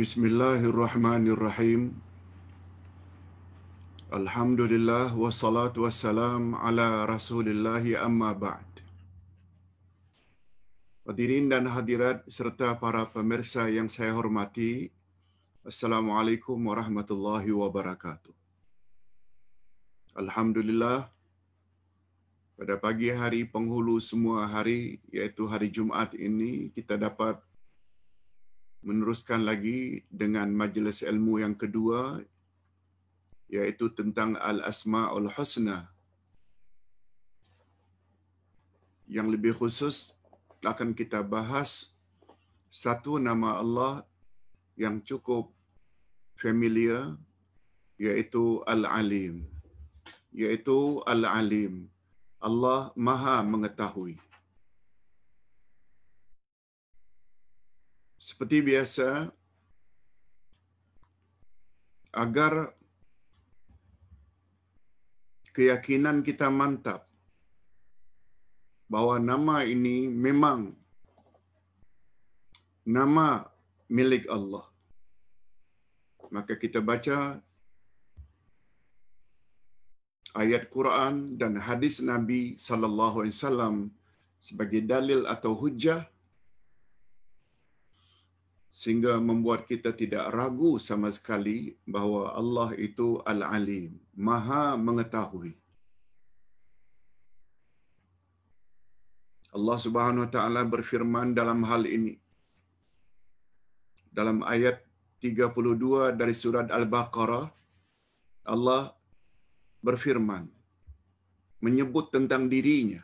Bismillahirrahmanirrahim. Alhamdulillah wassalatu wassalam ala Rasulillah amma ba'd. Hadirin dan hadirat serta para pemirsa yang saya hormati, Assalamualaikum warahmatullahi wabarakatuh. Alhamdulillah pada pagi hari penghulu semua hari iaitu hari Jumaat ini kita dapat meneruskan lagi dengan majlis ilmu yang kedua iaitu tentang Al-Asma'ul Husna. Yang lebih khusus akan kita bahas satu nama Allah yang cukup familiar iaitu Al-Alim. Iaitu Al-Alim. Allah Maha mengetahui. Seperti biasa, agar keyakinan kita mantap bahawa nama ini memang nama milik Allah. Maka kita baca ayat Quran dan hadis Nabi sallallahu alaihi wasallam sebagai dalil atau hujah sehingga membuat kita tidak ragu sama sekali bahawa Allah itu Al-Alim, Maha mengetahui. Allah Subhanahu wa taala berfirman dalam hal ini. Dalam ayat 32 dari surat Al-Baqarah Allah berfirman menyebut tentang dirinya.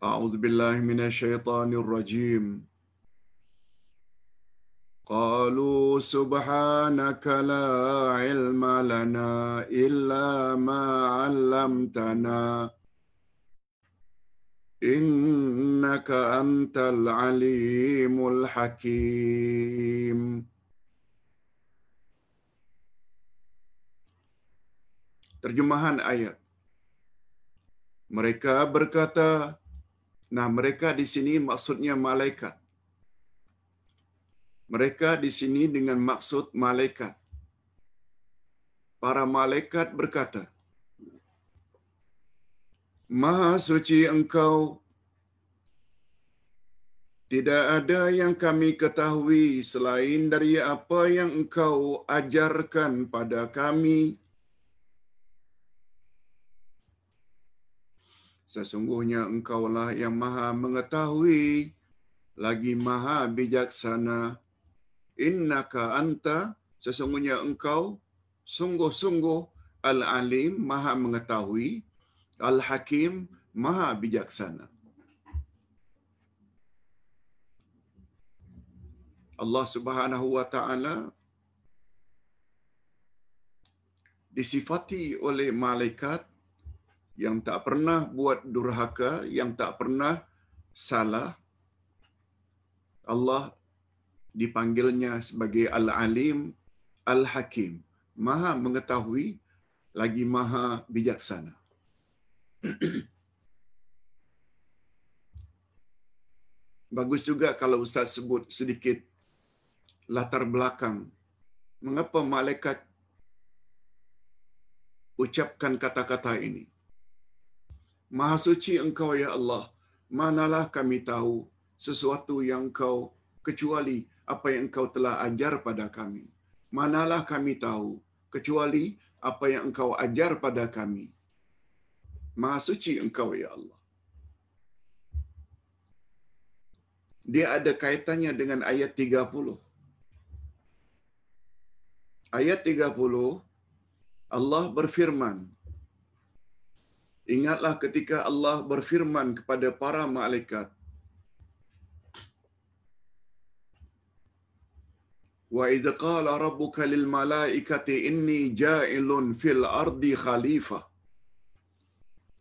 A'udzubillahi minasyaitonirrajim قالوا سبحانك لا علم لنا إلا ما علمتنا إنك أنت العليم الحكيم Terjemahan ayat. Mereka berkata, nah mereka di sini maksudnya malaikat. Mereka di sini dengan maksud malaikat. Para malaikat berkata, Maha suci engkau, tidak ada yang kami ketahui selain dari apa yang engkau ajarkan pada kami. Sesungguhnya engkaulah yang maha mengetahui, lagi maha bijaksana. Innaka anta, sesungguhnya engkau, sungguh-sungguh al-alim, maha mengetahui, al-hakim, maha bijaksana. Allah Subhanahu wa taala disifati oleh malaikat yang tak pernah buat durhaka, yang tak pernah salah. Allah dipanggilnya sebagai Al-Alim, Al-Hakim, Maha mengetahui lagi Maha bijaksana. Bagus juga kalau Ustaz sebut sedikit latar belakang mengapa malaikat ucapkan kata-kata ini. Maha suci engkau ya Allah, manalah kami tahu sesuatu yang engkau kecuali apa yang engkau telah ajar pada kami. Manalah kami tahu kecuali apa yang engkau ajar pada kami. Maha suci engkau ya Allah. Dia ada kaitannya dengan ayat 30. Ayat 30 Allah berfirman Ingatlah ketika Allah berfirman kepada para malaikat Wa idh qala rabbuka lil malaikati inni ja'ilun fil ardi khalifah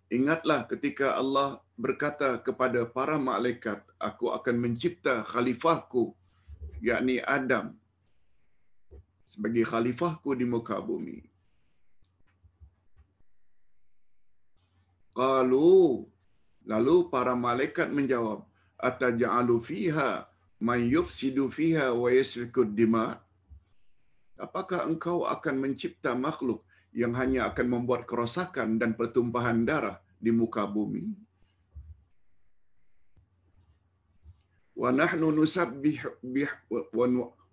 Ingatlah ketika Allah berkata kepada para malaikat, aku akan mencipta khalifahku, yakni Adam, sebagai khalifahku di muka bumi. Qalu, lalu para malaikat menjawab, ataja'alu fiha may yufsidu fiha wa yasfiku dima apakah engkau akan mencipta makhluk yang hanya akan membuat kerosakan dan pertumpahan darah di muka bumi? Wa nahnu nusabbih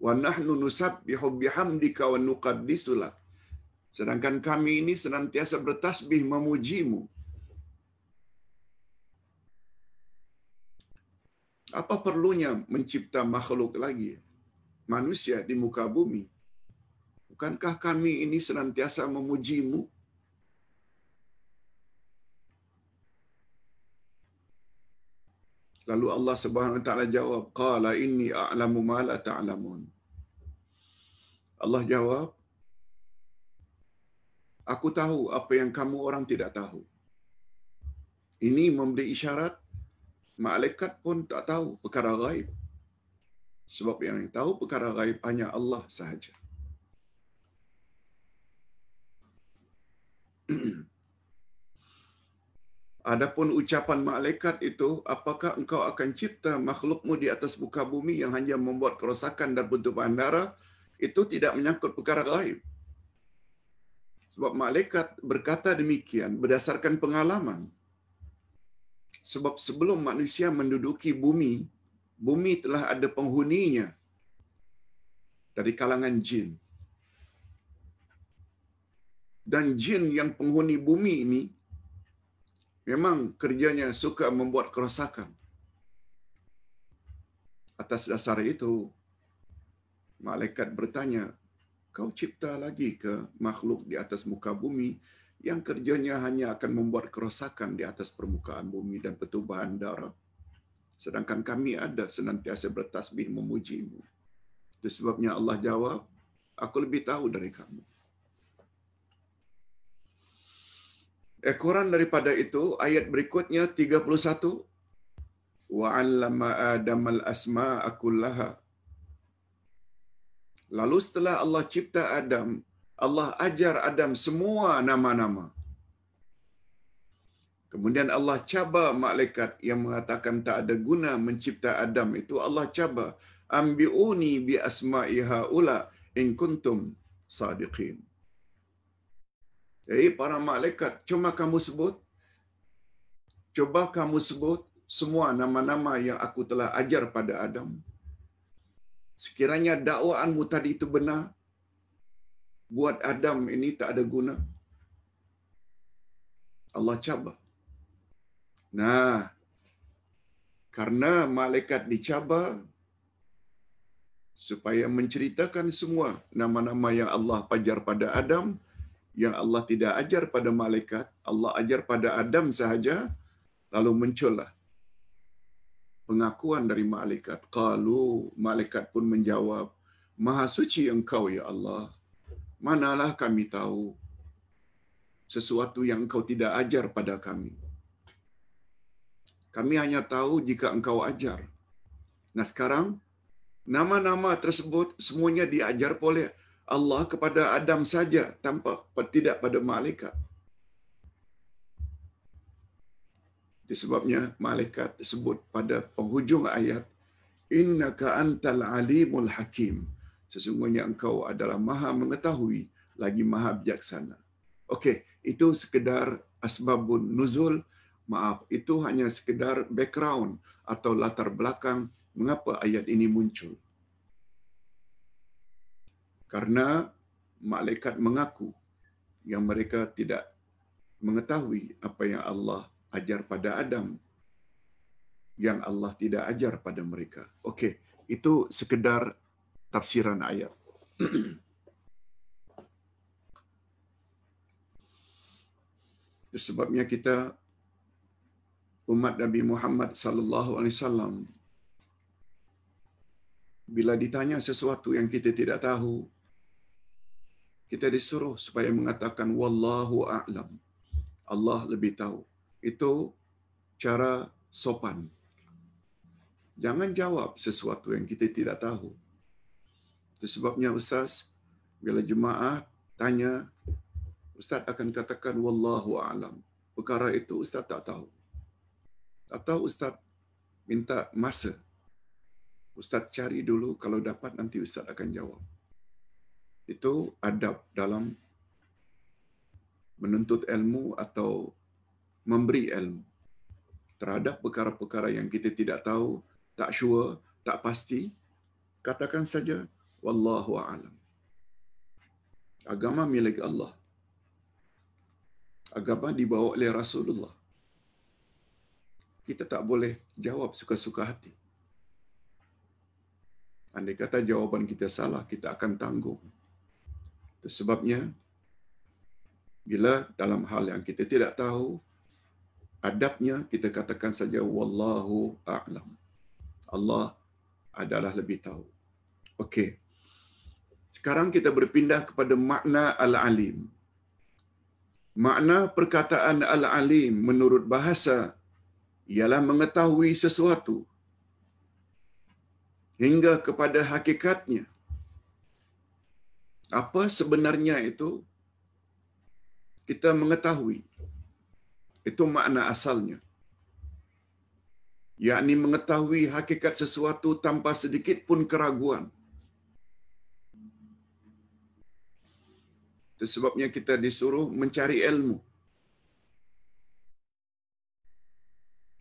wa nahnu nusabbihu bihamdika wa nuqaddisu lak. Sedangkan kami ini senantiasa bertasbih memujimu apa perlunya mencipta makhluk lagi manusia di muka bumi bukankah kami ini senantiasa memujimu Lalu Allah Subhanahu wa taala jawab, "Qala inni a'lamu ma la ta'lamun." Allah jawab, "Aku tahu apa yang kamu orang tidak tahu." Ini memberi isyarat malaikat pun tak tahu perkara gaib. Sebab yang tahu perkara gaib hanya Allah sahaja. Adapun ucapan malaikat itu, apakah engkau akan cipta makhlukmu di atas muka bumi yang hanya membuat kerosakan dan pertumpahan darah, itu tidak menyangkut perkara gaib. Sebab malaikat berkata demikian berdasarkan pengalaman. Sebab sebelum manusia menduduki bumi, bumi telah ada penghuninya dari kalangan jin. Dan jin yang penghuni bumi ini memang kerjanya suka membuat kerosakan. Atas dasar itu, malaikat bertanya, kau cipta lagi ke makhluk di atas muka bumi yang kerjanya hanya akan membuat kerosakan di atas permukaan bumi dan pertumpahan darah. Sedangkan kami ada senantiasa bertasbih memujimu. Itu sebabnya Allah jawab, aku lebih tahu dari kamu. Ekoran daripada itu, ayat berikutnya 31. Wa'allama Adam al-asma'a kullaha. Lalu setelah Allah cipta Adam, Allah ajar Adam semua nama-nama. Kemudian Allah cabar malaikat yang mengatakan tak ada guna mencipta Adam itu Allah cabar ambiuni bi asma'i haula in kuntum sadiqin. Jadi para malaikat, cuma kamu sebut, coba kamu sebut semua nama-nama yang aku telah ajar pada Adam. Sekiranya dakwaanmu tadi itu benar, buat Adam ini tak ada guna. Allah cabar. Nah, karena malaikat dicabar supaya menceritakan semua nama-nama yang Allah pajar pada Adam, yang Allah tidak ajar pada malaikat, Allah ajar pada Adam sahaja, lalu muncullah pengakuan dari malaikat. Qalu malaikat pun menjawab, Maha suci engkau ya Allah. Manalah kami tahu sesuatu yang engkau tidak ajar pada kami. Kami hanya tahu jika engkau ajar. Nah sekarang, nama-nama tersebut semuanya diajar oleh Allah kepada Adam saja tanpa tidak pada malaikat. Itu sebabnya malaikat sebut pada penghujung ayat innaka antal alimul hakim. Sesungguhnya engkau adalah maha mengetahui lagi maha bijaksana. Okey, itu sekedar asbabun nuzul. Maaf, itu hanya sekedar background atau latar belakang mengapa ayat ini muncul karena malaikat mengaku yang mereka tidak mengetahui apa yang Allah ajar pada Adam yang Allah tidak ajar pada mereka. Okey, itu sekedar tafsiran ayat. Sebabnya kita umat Nabi Muhammad sallallahu alaihi wasallam bila ditanya sesuatu yang kita tidak tahu, kita disuruh supaya mengatakan wallahu a'lam. Allah lebih tahu. Itu cara sopan. Jangan jawab sesuatu yang kita tidak tahu. Itu sebabnya ustaz bila jemaah tanya ustaz akan katakan wallahu a'lam. Perkara itu ustaz tak tahu. Atau ustaz minta masa Ustaz cari dulu kalau dapat nanti Ustaz akan jawab. Itu adab dalam menuntut ilmu atau memberi ilmu terhadap perkara-perkara yang kita tidak tahu, tak sure, tak pasti, katakan saja wallahu a'lam. Agama milik Allah. Agama dibawa oleh Rasulullah. Kita tak boleh jawab suka-suka hati. Andai kata jawapan kita salah, kita akan tanggung. Itu sebabnya, bila dalam hal yang kita tidak tahu, adabnya kita katakan saja wallahu a'lam. Allah adalah lebih tahu. Okey. Sekarang kita berpindah kepada makna al-alim. Makna perkataan al-alim menurut bahasa ialah mengetahui sesuatu hingga kepada hakikatnya. Apa sebenarnya itu? Kita mengetahui. Itu makna asalnya. yakni mengetahui hakikat sesuatu tanpa sedikit pun keraguan. Itu sebabnya kita disuruh mencari ilmu.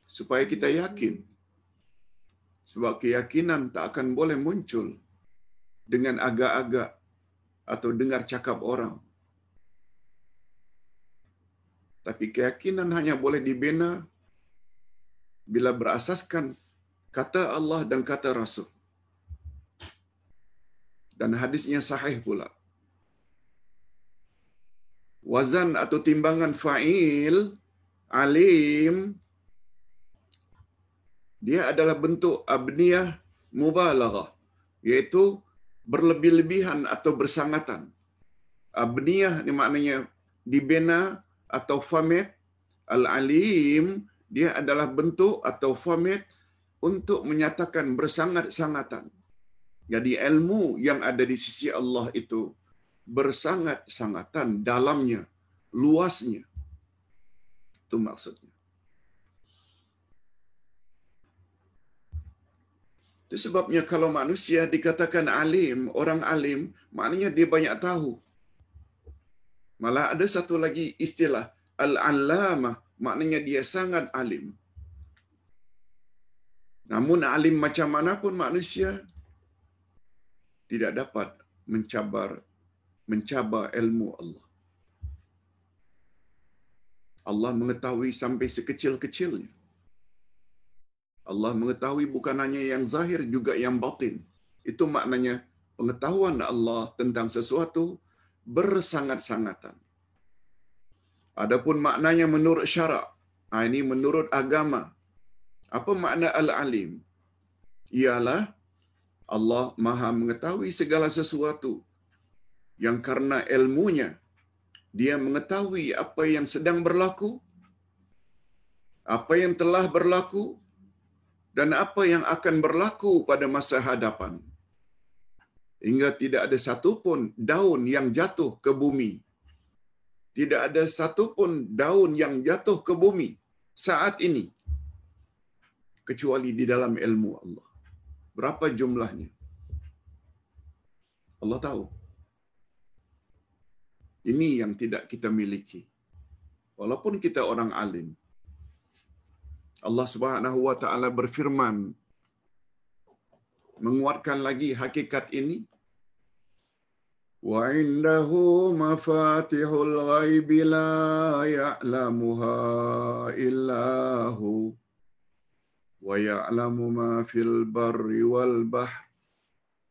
Supaya kita yakin. Sebab keyakinan tak akan boleh muncul dengan agak-agak atau dengar cakap orang. Tapi keyakinan hanya boleh dibina bila berasaskan kata Allah dan kata Rasul. Dan hadisnya sahih pula. Wazan atau timbangan fa'il, alim, dia adalah bentuk abniyah mubalaghah, iaitu berlebih-lebihan atau bersangatan. Abniyah ni maknanya dibina atau format al-alim dia adalah bentuk atau format untuk menyatakan bersangat-sangatan. Jadi ilmu yang ada di sisi Allah itu bersangat-sangatan dalamnya, luasnya. Itu maksudnya. Itu sebabnya kalau manusia dikatakan alim, orang alim, maknanya dia banyak tahu. Malah ada satu lagi istilah, al-allamah, maknanya dia sangat alim. Namun alim macam mana pun manusia tidak dapat mencabar mencabar ilmu Allah. Allah mengetahui sampai sekecil-kecilnya. Allah mengetahui bukan hanya yang zahir juga yang batin. Itu maknanya pengetahuan Allah tentang sesuatu bersangat-sangatan. Adapun maknanya menurut syarak, ha, ini menurut agama. Apa makna al-alim? Ialah Allah maha mengetahui segala sesuatu yang karena ilmunya dia mengetahui apa yang sedang berlaku, apa yang telah berlaku, dan apa yang akan berlaku pada masa hadapan. Hingga tidak ada satu pun daun yang jatuh ke bumi. Tidak ada satu pun daun yang jatuh ke bumi saat ini. Kecuali di dalam ilmu Allah. Berapa jumlahnya? Allah tahu. Ini yang tidak kita miliki. Walaupun kita orang alim. Allah Subhanahu wa taala berfirman menguatkan lagi hakikat ini wa indahu mafatihul ghaib la ya'lamuha illa hu wa ya'lamu ma fil barri wal bahr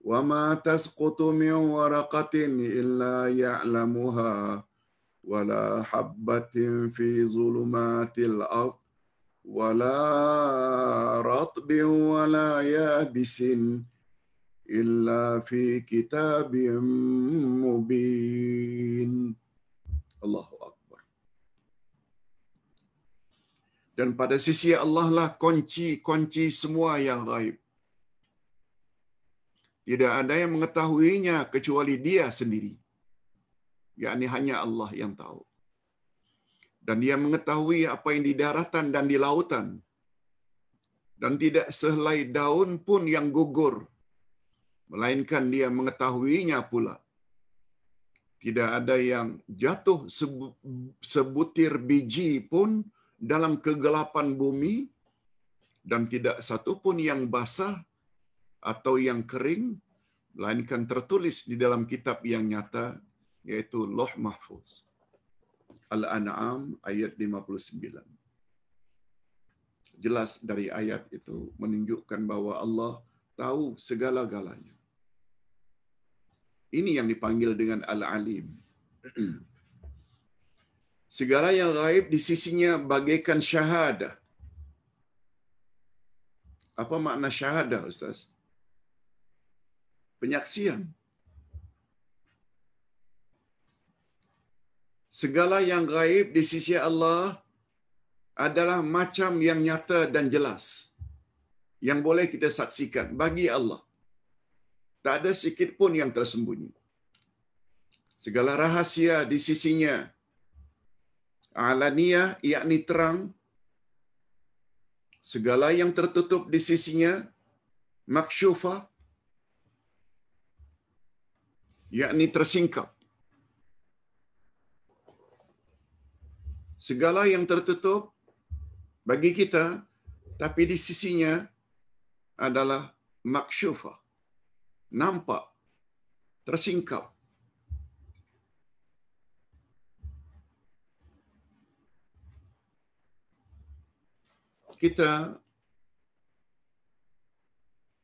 وما تسقط من ورقة إلا يعلمها ولا حبة في ظلمات الأرض ولا رطب ولا يابس إلا في كتاب مبين الله أكبر dan pada sisi Allah lah kunci-kunci semua yang gaib tidak ada yang mengetahuinya kecuali dia sendiri. yakni hanya Allah yang tahu. Dan dia mengetahui apa yang di daratan dan di lautan. dan tidak sehelai daun pun yang gugur melainkan dia mengetahuinya pula tidak ada yang jatuh sebutir biji pun dalam kegelapan bumi dan tidak satu pun yang basah atau yang kering melainkan tertulis di dalam kitab yang nyata yaitu Loh Mahfuz. Al-An'am ayat 59. Jelas dari ayat itu menunjukkan bahawa Allah tahu segala-galanya. Ini yang dipanggil dengan Al-Alim. Segala yang gaib di sisinya bagaikan syahadah. Apa makna syahadah, Ustaz? Penyaksian. Segala yang gaib di sisi Allah adalah macam yang nyata dan jelas. Yang boleh kita saksikan bagi Allah. Tak ada sikit pun yang tersembunyi. Segala rahasia di sisinya alaniyah yakni terang segala yang tertutup di sisinya maksyufa yakni tersingkap. Segala yang tertutup bagi kita tapi di sisinya adalah maksyufa. Nampak tersingkap. Kita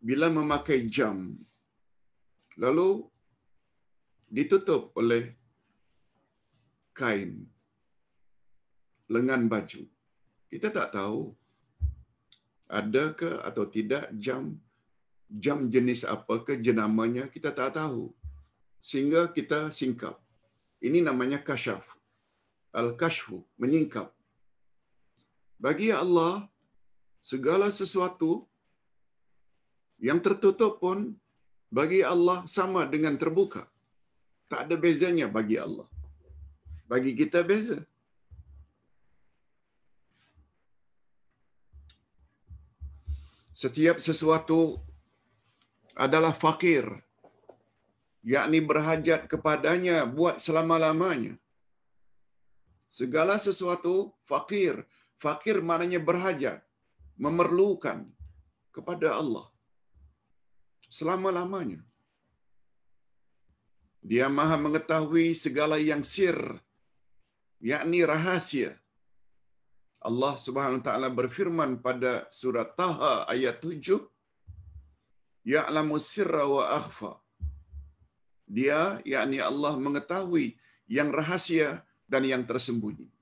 bila memakai jam lalu ditutup oleh kain lengan baju. Kita tak tahu ada ke atau tidak jam jam jenis apa ke jenamanya kita tak tahu. Sehingga kita singkap. Ini namanya kasyaf. Al-kashfu menyingkap. Bagi Allah segala sesuatu yang tertutup pun bagi Allah sama dengan terbuka. Tak ada bezanya bagi Allah. Bagi kita beza. Setiap sesuatu adalah fakir. yakni berhajat kepadanya buat selama-lamanya. Segala sesuatu fakir. Fakir maknanya berhajat memerlukan kepada Allah selama-lamanya. Dia maha mengetahui segala yang sir, yakni rahasia. Allah Subhanahu Wa Taala berfirman pada surat Taha ayat 7, Ya'lamu sirra wa akhfa. Dia, yakni Allah mengetahui yang rahasia dan yang tersembunyi.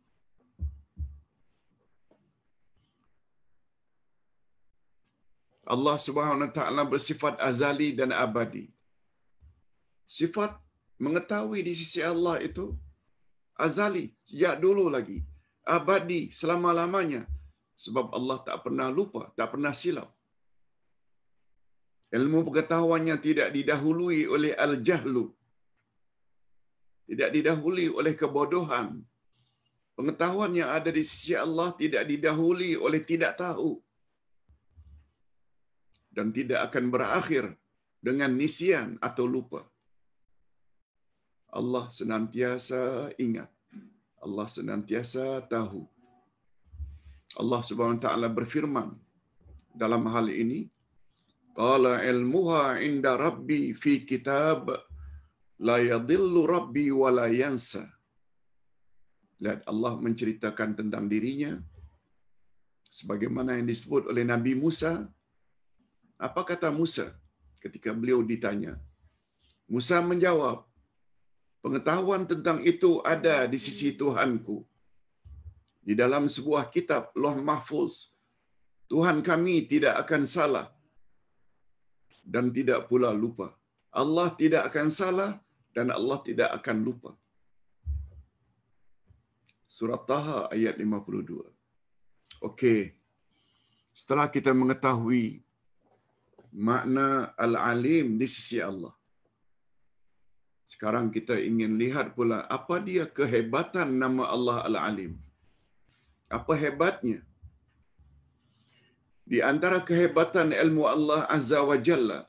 Allah Subhanahu Wa Taala bersifat azali dan abadi. Sifat mengetahui di sisi Allah itu azali, sejak dulu lagi, abadi selama-lamanya sebab Allah tak pernah lupa, tak pernah silap. Ilmu pengetahuannya tidak didahului oleh al-jahlu. Tidak didahului oleh kebodohan. Pengetahuan yang ada di sisi Allah tidak didahului oleh tidak tahu dan tidak akan berakhir dengan nisian atau lupa. Allah senantiasa ingat. Allah senantiasa tahu. Allah Subhanahu wa taala berfirman dalam hal ini, "Qala ilmuha inda rabbi fi kitab la yadhillu rabbi wa la yansa." Lihat Allah menceritakan tentang dirinya sebagaimana yang disebut oleh Nabi Musa apa kata Musa ketika beliau ditanya? Musa menjawab, pengetahuan tentang itu ada di sisi Tuhanku. Di dalam sebuah kitab Loh Mahfuz, Tuhan kami tidak akan salah dan tidak pula lupa. Allah tidak akan salah dan Allah tidak akan lupa. Surat Taha ayat 52. Okey. Setelah kita mengetahui makna al-alim di sisi Allah. Sekarang kita ingin lihat pula apa dia kehebatan nama Allah al-alim. Apa hebatnya? Di antara kehebatan ilmu Allah Azza wa Jalla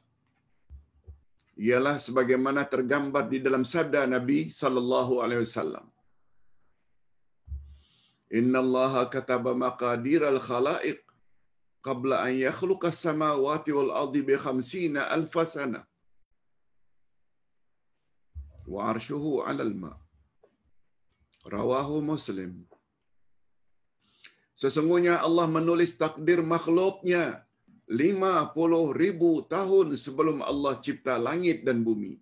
ialah sebagaimana tergambar di dalam sabda Nabi sallallahu alaihi wasallam. Inna Allah kataba maqadir al-khalaiq qabla an yakhluqa as-samawati wal ardi bi 50 alf sana. 'Ala al-ma. Rawahu Muslim. Sesungguhnya Allah menulis takdir makhluknya lima puluh ribu tahun sebelum Allah cipta langit dan bumi.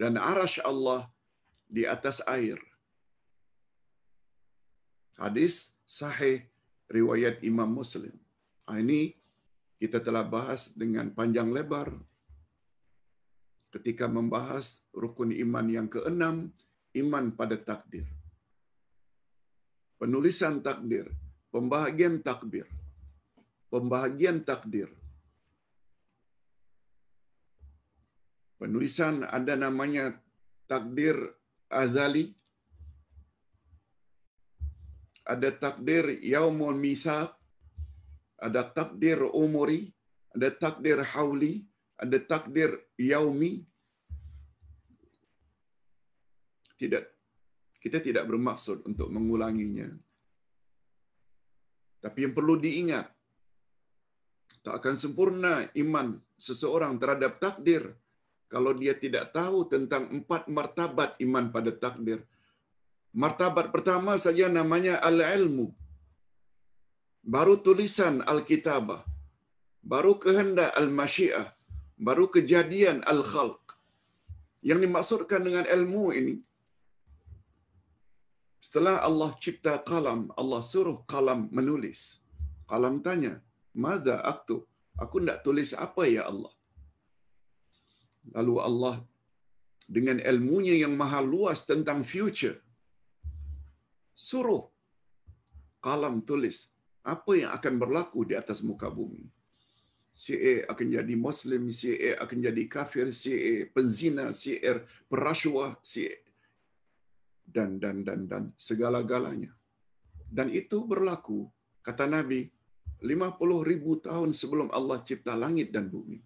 Dan arash Allah di atas air. Hadis sahih riwayat Imam Muslim. Ah, ini kita telah bahas dengan panjang lebar ketika membahas rukun iman yang keenam, iman pada takdir. Penulisan takdir, pembahagian takdir. Pembahagian takdir. Penulisan ada namanya takdir azali, ada takdir yaumul mithaq, ada takdir umuri, ada takdir hauli, ada takdir yaumi. Tidak kita tidak bermaksud untuk mengulanginya. Tapi yang perlu diingat tak akan sempurna iman seseorang terhadap takdir kalau dia tidak tahu tentang empat martabat iman pada takdir. Martabat pertama saja namanya al-ilmu. Baru tulisan al-kitabah. Baru kehendak al-masyiah. Baru kejadian al-khalq. Yang dimaksudkan dengan ilmu ini, setelah Allah cipta kalam, Allah suruh kalam menulis. Kalam tanya, Mada aktu? Aku nak tulis apa ya Allah? Lalu Allah dengan ilmunya yang maha luas tentang future suruh kalam tulis apa yang akan berlaku di atas muka bumi. Si A akan jadi Muslim, si A akan jadi kafir, si A penzina, si A perasuah, si A dan dan dan dan segala-galanya. Dan itu berlaku kata Nabi 50 ribu tahun sebelum Allah cipta langit dan bumi.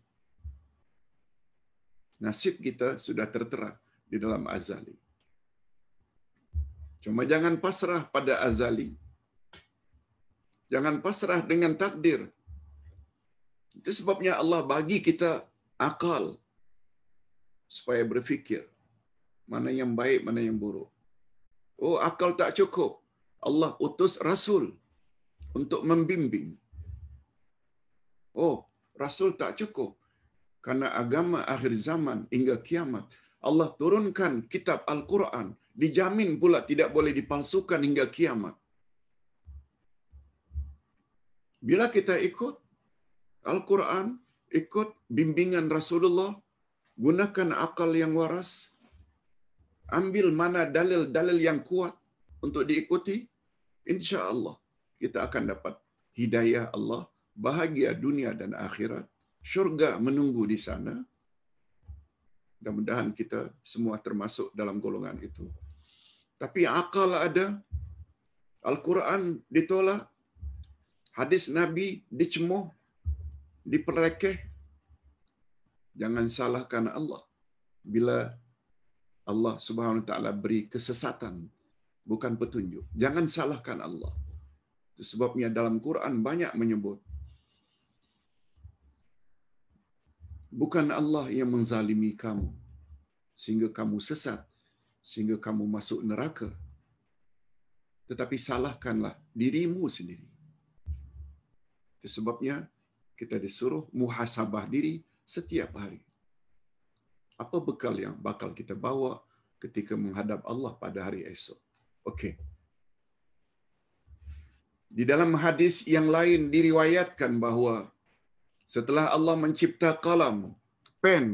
Nasib kita sudah tertera di dalam azali. Cuma jangan pasrah pada azali. Jangan pasrah dengan takdir. Itu sebabnya Allah bagi kita akal supaya berfikir mana yang baik, mana yang buruk. Oh, akal tak cukup. Allah utus rasul untuk membimbing. Oh, Rasul tak cukup. Karena agama akhir zaman hingga kiamat. Allah turunkan kitab Al-Quran. Dijamin pula tidak boleh dipalsukan hingga kiamat. Bila kita ikut Al-Quran, ikut bimbingan Rasulullah, gunakan akal yang waras, ambil mana dalil-dalil yang kuat untuk diikuti, insya Allah kita akan dapat hidayah Allah bahagia dunia dan akhirat, syurga menunggu di sana. Mudah-mudahan kita semua termasuk dalam golongan itu. Tapi akal ada, Al-Quran ditolak, hadis Nabi dicemuh, diperlekeh. Jangan salahkan Allah bila Allah Subhanahu Wa Taala beri kesesatan, bukan petunjuk. Jangan salahkan Allah. Itu sebabnya dalam Quran banyak menyebut bukan Allah yang menzalimi kamu sehingga kamu sesat sehingga kamu masuk neraka tetapi salahkanlah dirimu sendiri itu sebabnya kita disuruh muhasabah diri setiap hari apa bekal yang bakal kita bawa ketika menghadap Allah pada hari esok okey di dalam hadis yang lain diriwayatkan bahawa setelah Allah mencipta kalam, pen,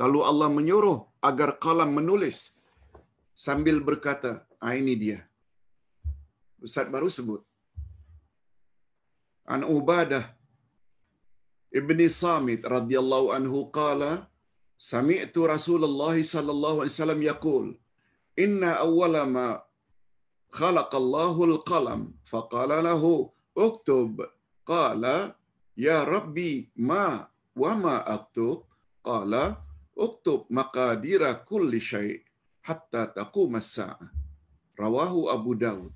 lalu Allah menyuruh agar kalam menulis sambil berkata, ah, ini dia. Ustaz baru sebut. An Ubadah Ibni Samit radhiyallahu anhu qala Sami'tu Rasulullah sallallahu alaihi wasallam yaqul Inna awwala ma khalaqallahu al-qalam faqala lahu uktub qala ya rabbi ma wa ma aktub qala uktub maqadira kulli syai hatta taqum as-sa'ah rawahu abu daud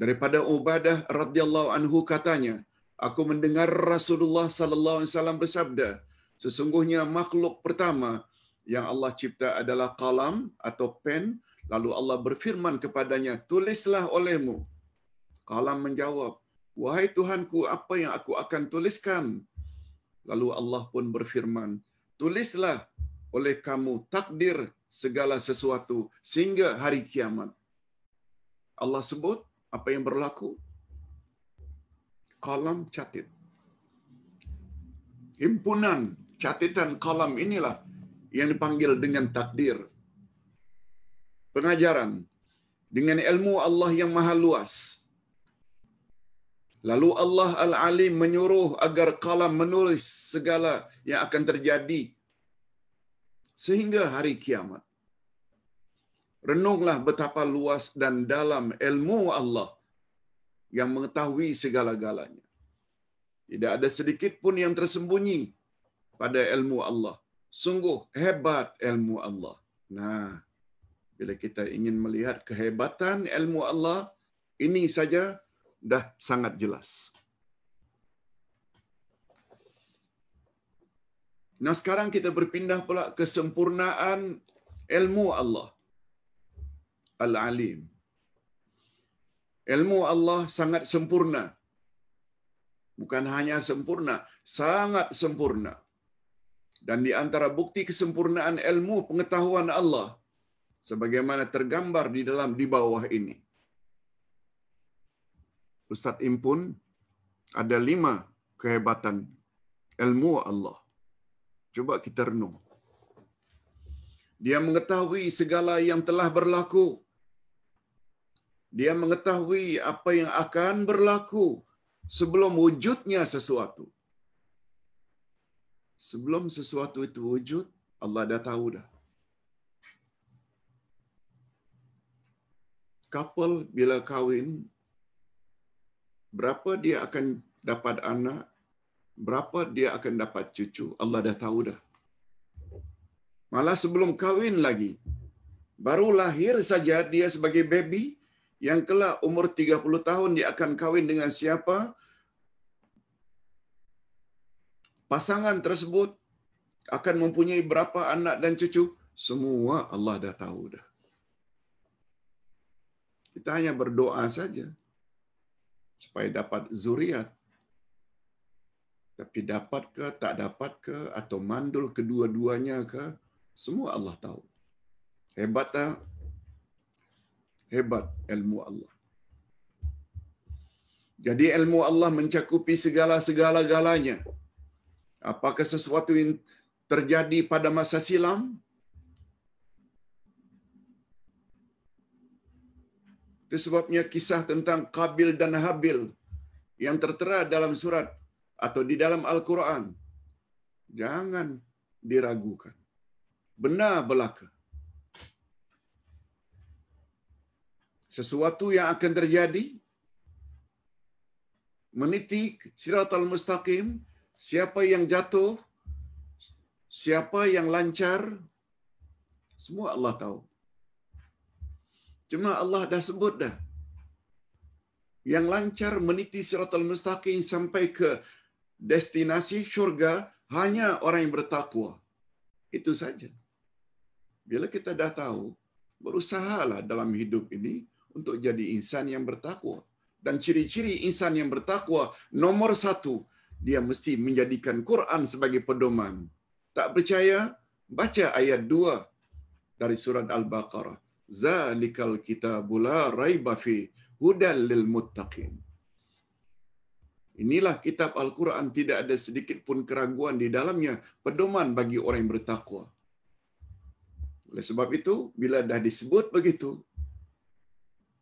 daripada ubadah radhiyallahu anhu katanya aku mendengar rasulullah sallallahu alaihi wasallam bersabda sesungguhnya makhluk pertama yang Allah cipta adalah kalam atau pen lalu Allah berfirman kepadanya tulislah olehmu kalam menjawab wahai tuhanku apa yang aku akan tuliskan? Lalu Allah pun berfirman tulislah oleh kamu takdir segala sesuatu sehingga hari kiamat. Allah sebut apa yang berlaku kalam catit himpunan catatan kalam inilah yang dipanggil dengan takdir. Pengajaran dengan ilmu Allah yang maha luas. Lalu Allah Al-Alim menyuruh agar kalam menulis segala yang akan terjadi sehingga hari kiamat. Renunglah betapa luas dan dalam ilmu Allah yang mengetahui segala-galanya. Tidak ada sedikit pun yang tersembunyi pada ilmu Allah. Sungguh hebat ilmu Allah. Nah, bila kita ingin melihat kehebatan ilmu Allah, ini saja dah sangat jelas. Nah, sekarang kita berpindah pula ke sempurnaan ilmu Allah. Al-Alim. Ilmu Allah sangat sempurna. Bukan hanya sempurna, sangat sempurna. Dan di antara bukti kesempurnaan ilmu pengetahuan Allah sebagaimana tergambar di dalam di bawah ini. Ustaz Impun ada lima kehebatan ilmu Allah. Coba kita renung. Dia mengetahui segala yang telah berlaku. Dia mengetahui apa yang akan berlaku sebelum wujudnya sesuatu. Sebelum sesuatu itu wujud, Allah dah tahu dah. Couple bila kahwin, berapa dia akan dapat anak, berapa dia akan dapat cucu, Allah dah tahu dah. Malah sebelum kahwin lagi, baru lahir saja dia sebagai baby, yang kelak umur 30 tahun dia akan kahwin dengan siapa, pasangan tersebut akan mempunyai berapa anak dan cucu, semua Allah dah tahu dah. Kita hanya berdoa saja supaya dapat zuriat. Tapi dapat ke, tak dapat ke, atau mandul kedua-duanya ke, semua Allah tahu. Hebat tak? Hebat ilmu Allah. Jadi ilmu Allah mencakupi segala-segala-galanya. Apakah sesuatu yang terjadi pada masa silam? Itu sebabnya kisah tentang Qabil dan Habil yang tertera dalam surat atau di dalam Al-Quran. Jangan diragukan. Benar belaka. Sesuatu yang akan terjadi meniti siratal mustaqim siapa yang jatuh, siapa yang lancar, semua Allah tahu. Cuma Allah dah sebut dah. Yang lancar meniti siratal mustaqim sampai ke destinasi syurga hanya orang yang bertakwa. Itu saja. Bila kita dah tahu, berusahalah dalam hidup ini untuk jadi insan yang bertakwa. Dan ciri-ciri insan yang bertakwa, nomor satu, dia mesti menjadikan Quran sebagai pedoman. Tak percaya? Baca ayat 2 dari surat Al-Baqarah. Zalikal kitabul la raiba fi hudal lil muttaqin. Inilah kitab Al-Quran tidak ada sedikit pun keraguan di dalamnya pedoman bagi orang yang bertakwa. Oleh sebab itu, bila dah disebut begitu,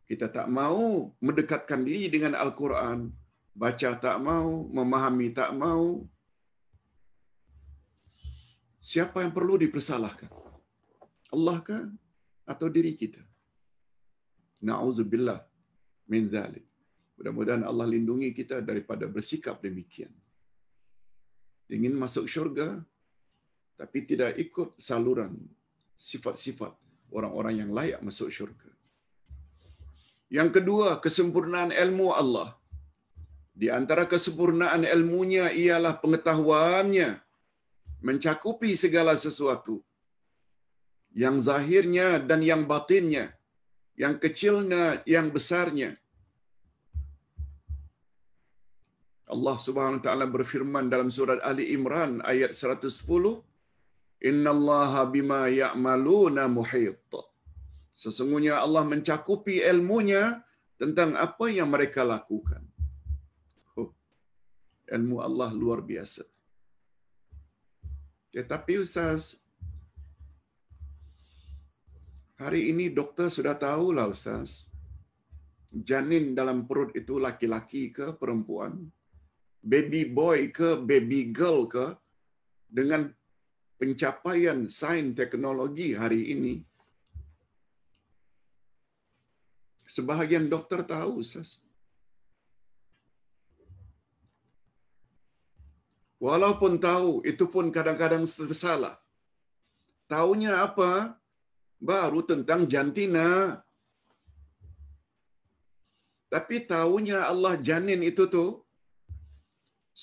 kita tak mau mendekatkan diri dengan Al-Quran, baca tak mau, memahami tak mau. Siapa yang perlu dipersalahkan? Allah kah atau diri kita? Nauzubillah min zalik. Mudah-mudahan Allah lindungi kita daripada bersikap demikian. Ingin masuk syurga, tapi tidak ikut saluran sifat-sifat orang-orang yang layak masuk syurga. Yang kedua, kesempurnaan ilmu Allah. Di antara kesempurnaan ilmunya ialah pengetahuannya mencakupi segala sesuatu. Yang zahirnya dan yang batinnya. Yang kecilnya, yang besarnya. Allah Subhanahu wa taala berfirman dalam surat Ali Imran ayat 110 Innallaha bima ya'maluna muhit. Sesungguhnya Allah mencakupi ilmunya tentang apa yang mereka lakukan. Oh, ilmu Allah luar biasa. Tetapi Ustaz, hari ini doktor sudah tahu lah Ustaz, janin dalam perut itu laki-laki ke perempuan, baby boy ke baby girl ke, dengan pencapaian sains teknologi hari ini, sebahagian doktor tahu, Ustaz. Walaupun tahu, itu pun kadang-kadang tersalah. Taunya apa? Baru tentang jantina. Tapi tahunya Allah janin itu tu,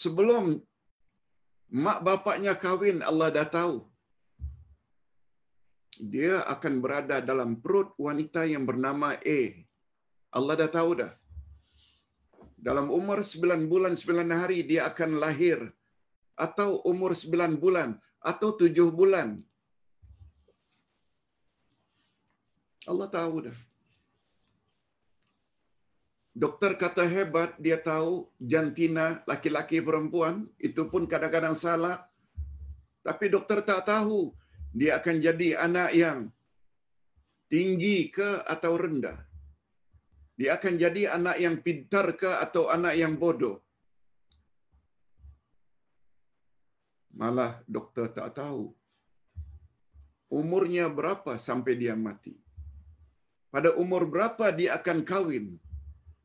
sebelum mak bapaknya kahwin, Allah dah tahu. Dia akan berada dalam perut wanita yang bernama A. Allah dah tahu dah. Dalam umur 9 bulan 9 hari dia akan lahir atau umur 9 bulan atau 7 bulan. Allah tahu dah. Doktor kata hebat, dia tahu jantina laki-laki perempuan, itu pun kadang-kadang salah. Tapi doktor tak tahu dia akan jadi anak yang tinggi ke atau rendah. Dia akan jadi anak yang pintar ke atau anak yang bodoh. Malah doktor tak tahu. Umurnya berapa sampai dia mati. Pada umur berapa dia akan kahwin.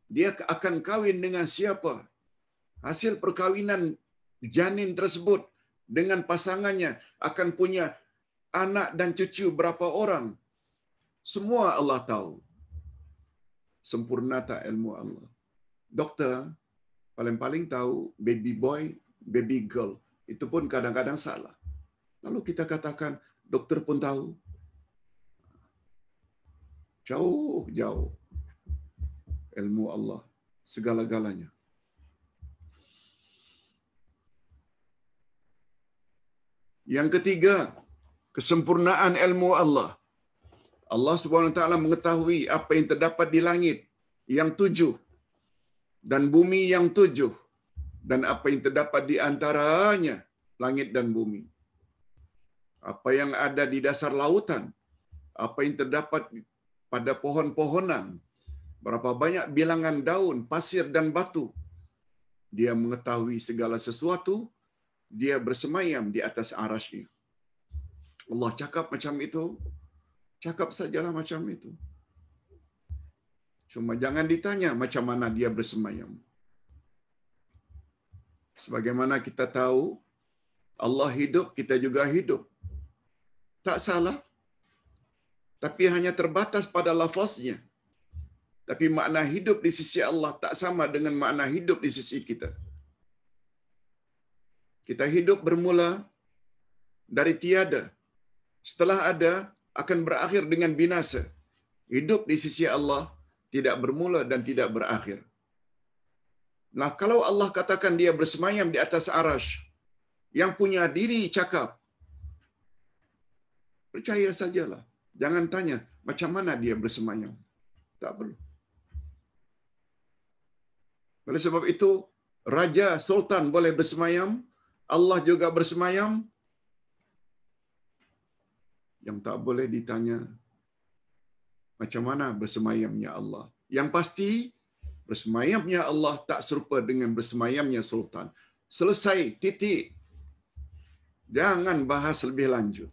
Dia akan kahwin dengan siapa. Hasil perkahwinan janin tersebut dengan pasangannya akan punya anak dan cucu berapa orang. Semua Allah tahu. Sempurna tak ilmu Allah. Doktor paling-paling tahu baby boy, baby girl. Itu pun kadang-kadang salah. Lalu kita katakan doktor pun tahu. Jauh, jauh. Ilmu Allah segala-galanya. Yang ketiga, kesempurnaan ilmu Allah. Allah Subhanahu Taala mengetahui apa yang terdapat di langit yang tujuh dan bumi yang tujuh dan apa yang terdapat di antaranya langit dan bumi. Apa yang ada di dasar lautan, apa yang terdapat pada pohon-pohonan, berapa banyak bilangan daun, pasir dan batu. Dia mengetahui segala sesuatu, dia bersemayam di atas arasnya. Allah cakap macam itu, cakap sajalah macam itu. Cuma jangan ditanya macam mana dia bersemayam. Sebagaimana kita tahu, Allah hidup, kita juga hidup. Tak salah. Tapi hanya terbatas pada lafaznya. Tapi makna hidup di sisi Allah tak sama dengan makna hidup di sisi kita. Kita hidup bermula dari tiada. Setelah ada, akan berakhir dengan binasa. Hidup di sisi Allah tidak bermula dan tidak berakhir. Nah, kalau Allah katakan dia bersemayam di atas arash, yang punya diri cakap, percaya sajalah. Jangan tanya macam mana dia bersemayam. Tak perlu. Oleh sebab itu, Raja Sultan boleh bersemayam, Allah juga bersemayam. Yang tak boleh ditanya macam mana bersemayamnya Allah. Yang pasti, bersemayamnya Allah tak serupa dengan bersemayamnya Sultan. Selesai, titik. Jangan bahas lebih lanjut.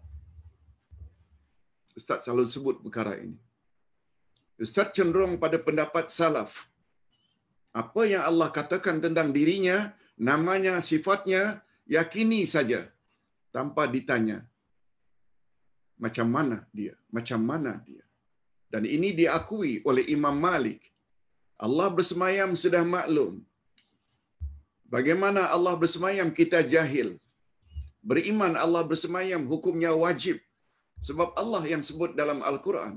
Ustaz selalu sebut perkara ini. Ustaz cenderung pada pendapat salaf. Apa yang Allah katakan tentang dirinya, namanya, sifatnya, yakini saja tanpa ditanya macam mana dia, macam mana dia. Dan ini diakui oleh Imam Malik. Allah bersemayam sudah maklum. Bagaimana Allah bersemayam kita jahil. Beriman Allah bersemayam hukumnya wajib. Sebab Allah yang sebut dalam Al-Quran.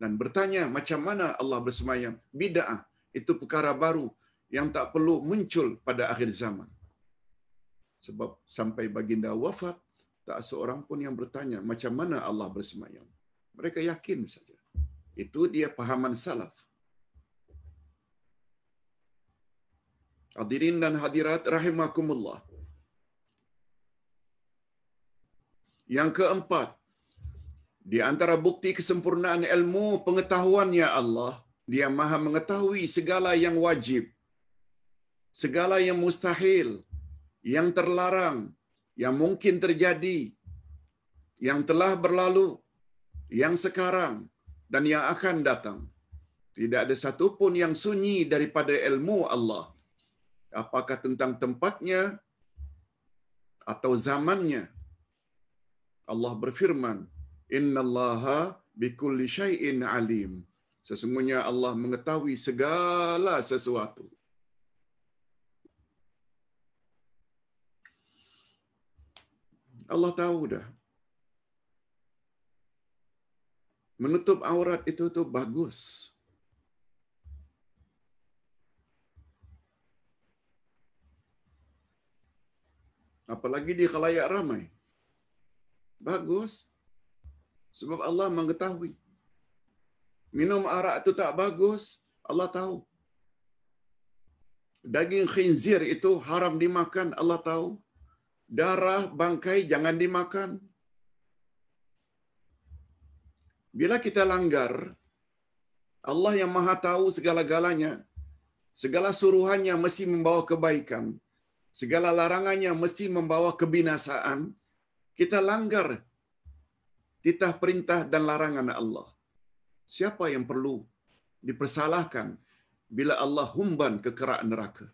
Dan bertanya macam mana Allah bersemayam. Bida'ah. Itu perkara baru yang tak perlu muncul pada akhir zaman. Sebab sampai baginda wafat, tak seorang pun yang bertanya macam mana Allah bersemayam. Mereka yakin saja. Itu dia pahaman salaf. Hadirin dan hadirat rahimakumullah. Yang keempat, di antara bukti kesempurnaan ilmu pengetahuannya Allah, dia maha mengetahui segala yang wajib, segala yang mustahil, yang terlarang, yang mungkin terjadi, yang telah berlalu, yang sekarang, dan yang akan datang. Tidak ada satu pun yang sunyi daripada ilmu Allah. Apakah tentang tempatnya atau zamannya. Allah berfirman, Inna Allaha bikulli syai'in alim. Sesungguhnya Allah mengetahui segala sesuatu. Allah tahu dah. Menutup aurat itu tu bagus. Apalagi di khalayak ramai. Bagus. Sebab Allah mengetahui. Minum arak itu tak bagus, Allah tahu. Daging khinzir itu haram dimakan, Allah tahu darah bangkai jangan dimakan. Bila kita langgar, Allah yang maha tahu segala-galanya, segala suruhannya mesti membawa kebaikan, segala larangannya mesti membawa kebinasaan, kita langgar titah perintah dan larangan Allah. Siapa yang perlu dipersalahkan bila Allah humban ke kerak neraka?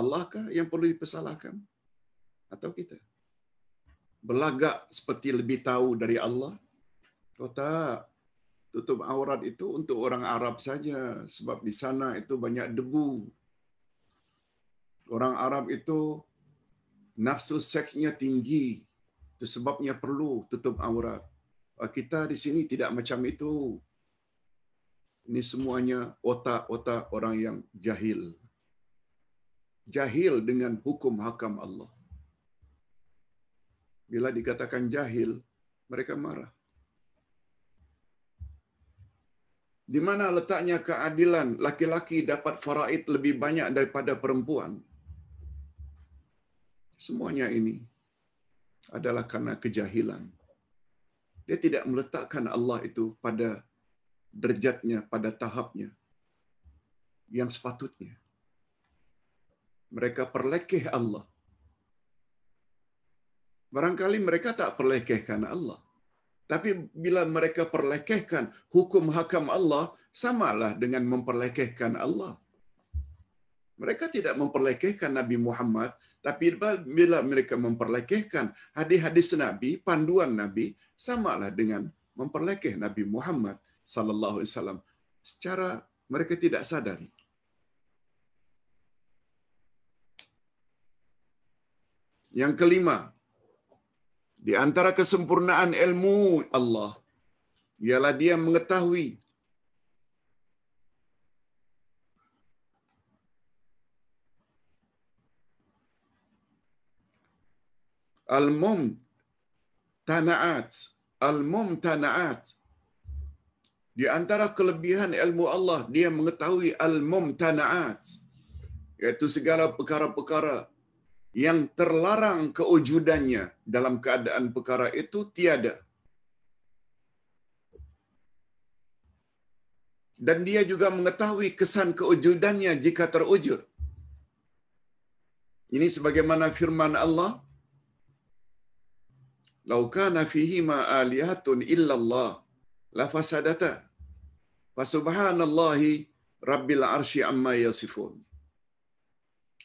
Allahkah yang perlu dipersalahkan? Atau kita. Berlagak seperti lebih tahu dari Allah. Oh tutup aurat itu untuk orang Arab saja. Sebab di sana itu banyak debu. Orang Arab itu nafsu seksnya tinggi. Itu sebabnya perlu tutup aurat. Ah, kita di sini tidak macam itu. Ini semuanya otak-otak orang yang jahil. Jahil dengan hukum hakam Allah bila dikatakan jahil, mereka marah. Di mana letaknya keadilan laki-laki dapat faraid lebih banyak daripada perempuan? Semuanya ini adalah karena kejahilan. Dia tidak meletakkan Allah itu pada derjatnya, pada tahapnya yang sepatutnya. Mereka perlekeh Allah Barangkali mereka tak perlekehkan Allah. Tapi bila mereka perlekehkan hukum hakam Allah, samalah dengan memperlekehkan Allah. Mereka tidak memperlekehkan Nabi Muhammad, tapi bila mereka memperlekehkan hadis-hadis Nabi, panduan Nabi, samalah dengan memperlekeh Nabi Muhammad sallallahu alaihi wasallam secara mereka tidak sadari. Yang kelima, di antara kesempurnaan ilmu Allah ialah dia mengetahui. Al-mum tanaat. Al-mum tanaat. Di antara kelebihan ilmu Allah dia mengetahui al-mum tanaat iaitu segala perkara-perkara yang terlarang kewujudannya dalam keadaan perkara itu tiada. Dan dia juga mengetahui kesan kewujudannya jika terwujud. Ini sebagaimana firman Allah, "Lau kana fihi ma alihatun illa Allah la fasadata." Fa rabbil arsy amma yasifun.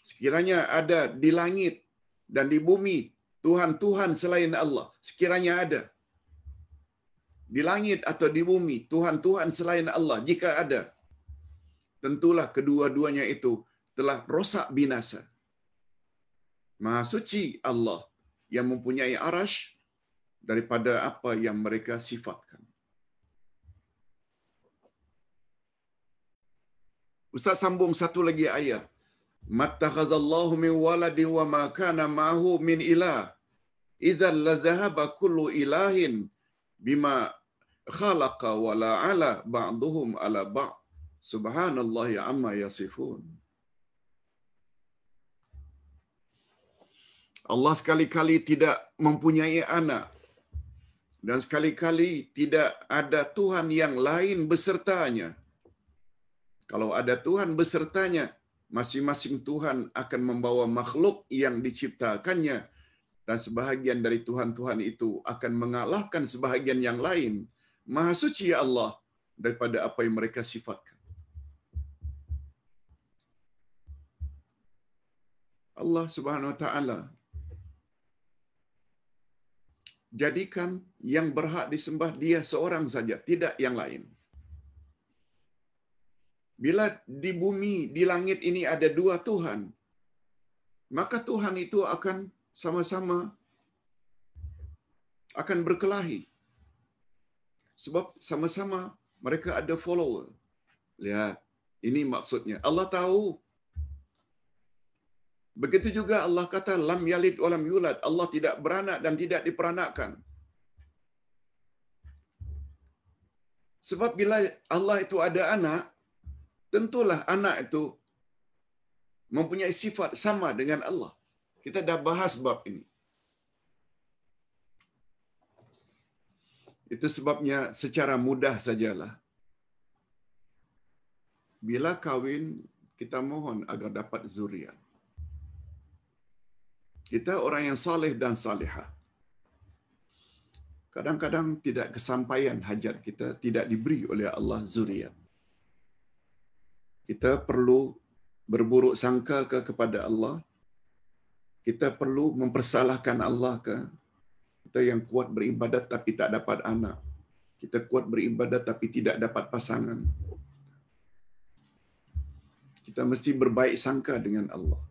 Sekiranya ada di langit dan di bumi Tuhan-Tuhan selain Allah. Sekiranya ada. Di langit atau di bumi Tuhan-Tuhan selain Allah. Jika ada. Tentulah kedua-duanya itu telah rosak binasa. Maha suci Allah yang mempunyai arash daripada apa yang mereka sifatkan. Ustaz sambung satu lagi ayat. Mattakhadallahu min waladi wa ma kana ma'hu min ilah. Idzal la kullu ilahin bima khalaqa wa la ala ba'dhum ala ba' subhanallahi amma yasifun. Allah sekali-kali tidak mempunyai anak dan sekali-kali tidak ada Tuhan yang lain besertanya. Kalau ada Tuhan besertanya, masing-masing Tuhan akan membawa makhluk yang diciptakannya dan sebahagian dari Tuhan-Tuhan itu akan mengalahkan sebahagian yang lain. Maha suci ya Allah daripada apa yang mereka sifatkan. Allah Subhanahu Wa Taala jadikan yang berhak disembah dia seorang saja, tidak yang lain. Bila di bumi, di langit ini ada dua Tuhan, maka Tuhan itu akan sama-sama akan berkelahi. Sebab sama-sama mereka ada follower. Lihat, ini maksudnya. Allah tahu Begitu juga Allah kata lam yalid wa lam yulad. Allah tidak beranak dan tidak diperanakkan. Sebab bila Allah itu ada anak, tentulah anak itu mempunyai sifat sama dengan Allah. Kita dah bahas bab ini. Itu sebabnya secara mudah sajalah. Bila kahwin, kita mohon agar dapat zuriat. Kita orang yang saleh dan salihah. Kadang-kadang tidak kesampaian hajat kita tidak diberi oleh Allah zuriat. Kita perlu berburuk sangka ke kepada Allah. Kita perlu mempersalahkan Allah ke. Kita yang kuat beribadat tapi tak dapat anak. Kita kuat beribadat tapi tidak dapat pasangan. Kita mesti berbaik sangka dengan Allah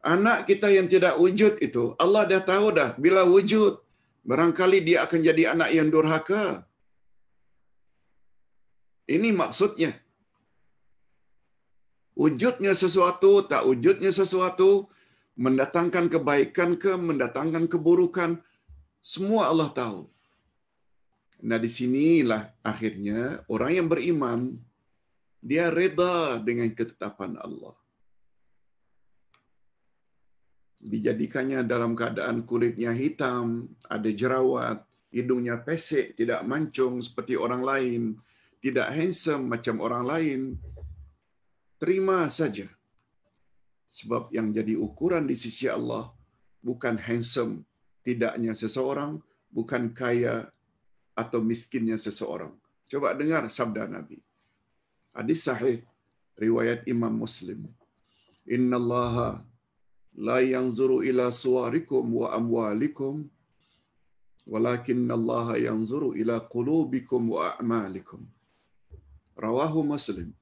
anak kita yang tidak wujud itu Allah dah tahu dah bila wujud barangkali dia akan jadi anak yang durhaka ini maksudnya wujudnya sesuatu tak wujudnya sesuatu mendatangkan kebaikan ke mendatangkan keburukan semua Allah tahu nah di sinilah akhirnya orang yang beriman dia reda dengan ketetapan Allah dijadikannya dalam keadaan kulitnya hitam, ada jerawat, hidungnya pesek, tidak mancung seperti orang lain, tidak handsome macam orang lain. Terima saja. Sebab yang jadi ukuran di sisi Allah bukan handsome tidaknya seseorang, bukan kaya atau miskinnya seseorang. Coba dengar sabda Nabi. Hadis sahih riwayat Imam Muslim. Inna Allaha la yanzuru ila suwarikum wa amwalikum walakin Allah yanzuru ila qulubikum wa a'malikum rawahu muslim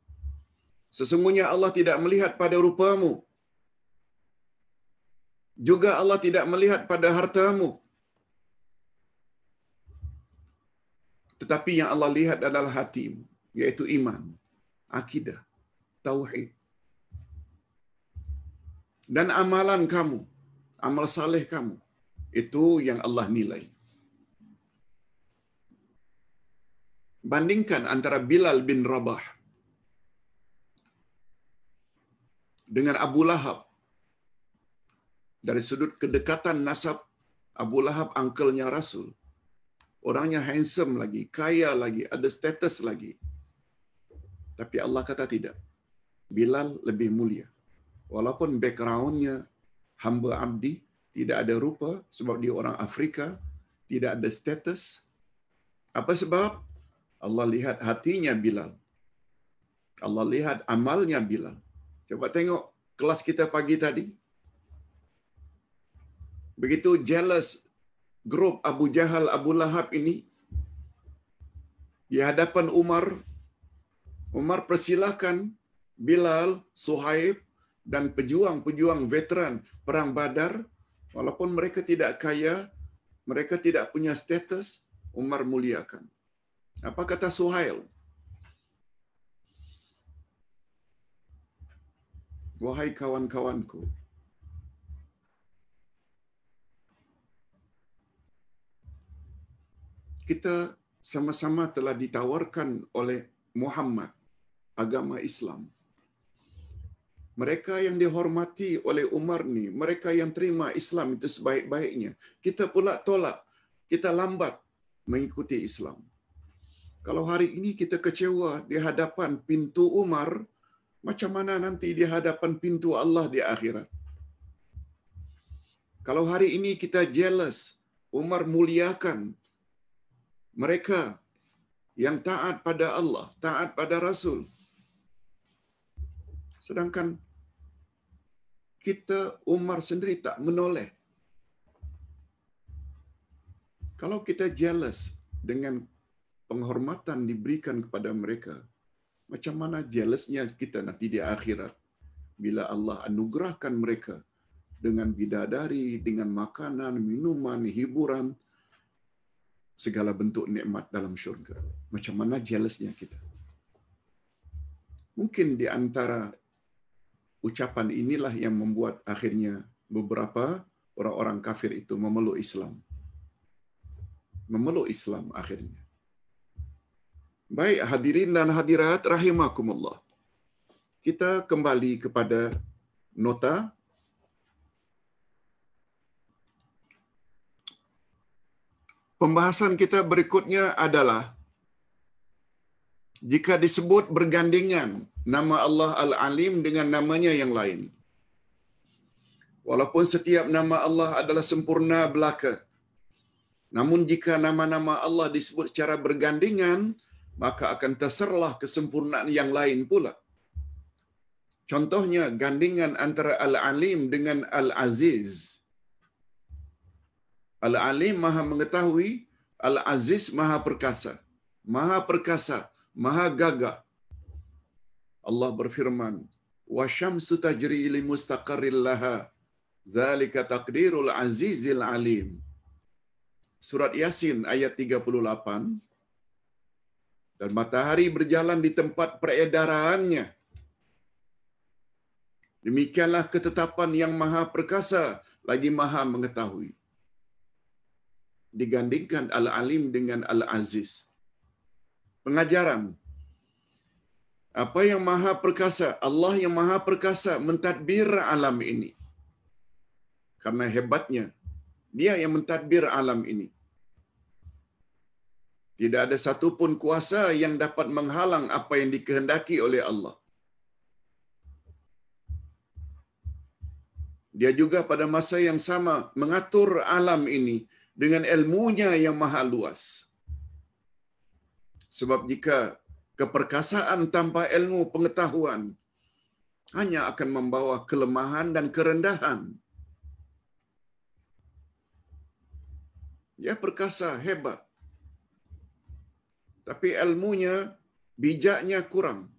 sesungguhnya Allah tidak melihat pada rupamu. Juga Allah tidak melihat pada hartamu. Tetapi yang Allah lihat adalah hatimu yaitu iman akidah tauhid dan amalan kamu, amal saleh kamu, itu yang Allah nilai. Bandingkan antara Bilal bin Rabah dengan Abu Lahab. Dari sudut kedekatan nasab, Abu Lahab angkelnya Rasul. Orangnya handsome lagi, kaya lagi, ada status lagi. Tapi Allah kata tidak. Bilal lebih mulia walaupun backgroundnya hamba abdi, tidak ada rupa sebab dia orang Afrika, tidak ada status. Apa sebab? Allah lihat hatinya Bilal. Allah lihat amalnya Bilal. Coba tengok kelas kita pagi tadi. Begitu jealous grup Abu Jahal, Abu Lahab ini di hadapan Umar, Umar persilakan Bilal, Suhaib dan pejuang-pejuang veteran perang Badar walaupun mereka tidak kaya, mereka tidak punya status, Umar muliakan. Apa kata Suhail? Wahai kawan-kawanku, kita sama-sama telah ditawarkan oleh Muhammad agama Islam. Mereka yang dihormati oleh Umar ni, mereka yang terima Islam itu sebaik-baiknya. Kita pula tolak, kita lambat mengikuti Islam. Kalau hari ini kita kecewa di hadapan pintu Umar, macam mana nanti di hadapan pintu Allah di akhirat? Kalau hari ini kita jealous, Umar muliakan mereka yang taat pada Allah, taat pada Rasul. Sedangkan kita Umar sendiri tak menoleh. Kalau kita jealous dengan penghormatan diberikan kepada mereka, macam mana jealousnya kita nanti di akhirat bila Allah anugerahkan mereka dengan bidadari, dengan makanan, minuman, hiburan, segala bentuk nikmat dalam syurga. Macam mana jealousnya kita? Mungkin di antara ucapan inilah yang membuat akhirnya beberapa orang-orang kafir itu memeluk Islam. Memeluk Islam akhirnya. Baik hadirin dan hadirat rahimakumullah. Kita kembali kepada nota Pembahasan kita berikutnya adalah jika disebut bergandingan nama Allah Al-Alim dengan namanya yang lain. Walaupun setiap nama Allah adalah sempurna belaka. Namun jika nama-nama Allah disebut secara bergandingan, maka akan terserlah kesempurnaan yang lain pula. Contohnya gandingan antara Al-Alim dengan Al-Aziz. Al-Alim maha mengetahui, Al-Aziz maha perkasa. Maha perkasa, maha gagah. Allah berfirman, "Wa syamsu tajri li mustaqarril laha. Zalika taqdirul azizil alim." Surat Yasin ayat 38 dan matahari berjalan di tempat peredarannya. Demikianlah ketetapan yang maha perkasa lagi maha mengetahui. Digandingkan Al-Alim dengan Al-Aziz. Pengajaran. Apa yang maha perkasa? Allah yang maha perkasa mentadbir alam ini. Karena hebatnya, dia yang mentadbir alam ini. Tidak ada satu pun kuasa yang dapat menghalang apa yang dikehendaki oleh Allah. Dia juga pada masa yang sama mengatur alam ini dengan ilmunya yang maha luas. Sebab jika keperkasaan tanpa ilmu pengetahuan hanya akan membawa kelemahan dan kerendahan. Dia perkasa hebat. Tapi ilmunya, bijaknya kurang.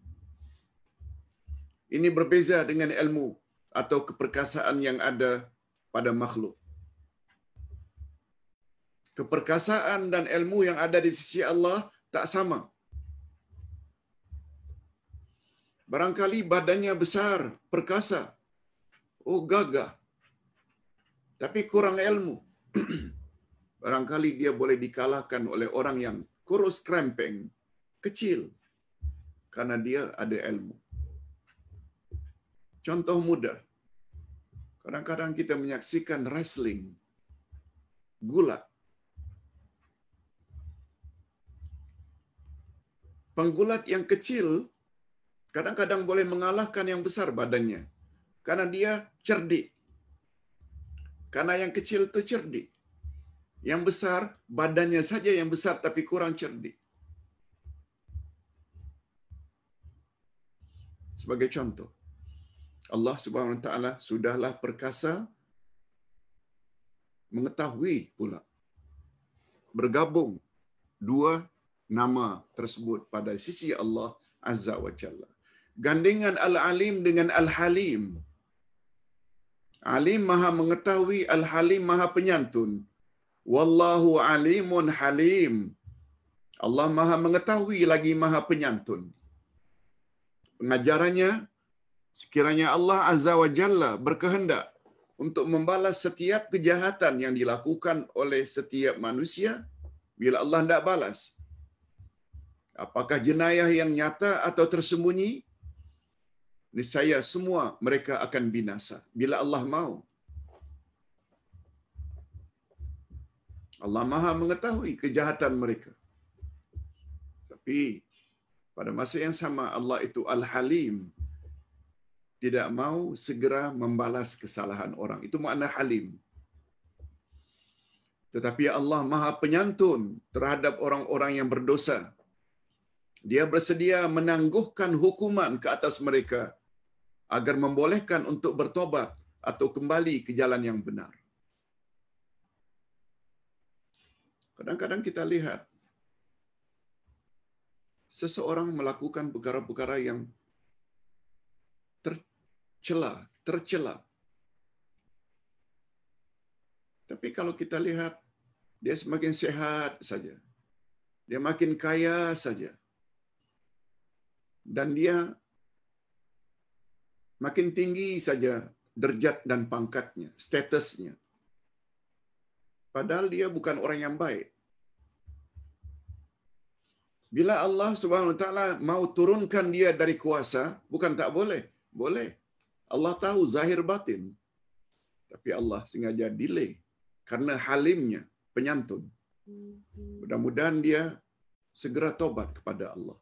Ini berbeza dengan ilmu atau keperkasaan yang ada pada makhluk. Keperkasaan dan ilmu yang ada di sisi Allah tak sama. Barangkali badannya besar, perkasa. Oh gagah. Tapi kurang ilmu. Barangkali dia boleh dikalahkan oleh orang yang kurus krempeng, kecil. Karena dia ada ilmu. Contoh mudah. Kadang-kadang kita menyaksikan wrestling. Gulat. Penggulat yang kecil kadang-kadang boleh mengalahkan yang besar badannya. Karena dia cerdik. Karena yang kecil itu cerdik. Yang besar, badannya saja yang besar tapi kurang cerdik. Sebagai contoh, Allah Subhanahu Wa Taala sudahlah perkasa mengetahui pula bergabung dua nama tersebut pada sisi Allah Azza wa Jalla. Gandingan Al-Alim dengan Al-Halim. Alim maha mengetahui, Al-Halim maha penyantun. Wallahu alimun halim. Allah maha mengetahui lagi maha penyantun. Pengajarannya, sekiranya Allah Azza wa Jalla berkehendak untuk membalas setiap kejahatan yang dilakukan oleh setiap manusia, bila Allah tidak balas, apakah jenayah yang nyata atau tersembunyi, niscaya semua mereka akan binasa bila Allah mau. Allah Maha mengetahui kejahatan mereka. Tapi pada masa yang sama Allah itu Al-Halim tidak mau segera membalas kesalahan orang. Itu makna halim. Tetapi Allah Maha Penyantun terhadap orang-orang yang berdosa. Dia bersedia menangguhkan hukuman ke atas mereka agar membolehkan untuk bertobat atau kembali ke jalan yang benar. Kadang-kadang kita lihat seseorang melakukan perkara-perkara yang tercela, tercela. Tapi kalau kita lihat dia semakin sehat saja. Dia makin kaya saja. Dan dia makin tinggi saja derjat dan pangkatnya, statusnya. Padahal dia bukan orang yang baik. Bila Allah Subhanahu Wa Taala mau turunkan dia dari kuasa, bukan tak boleh, boleh. Allah tahu zahir batin. Tapi Allah sengaja delay karena halimnya, penyantun. Mudah-mudahan dia segera tobat kepada Allah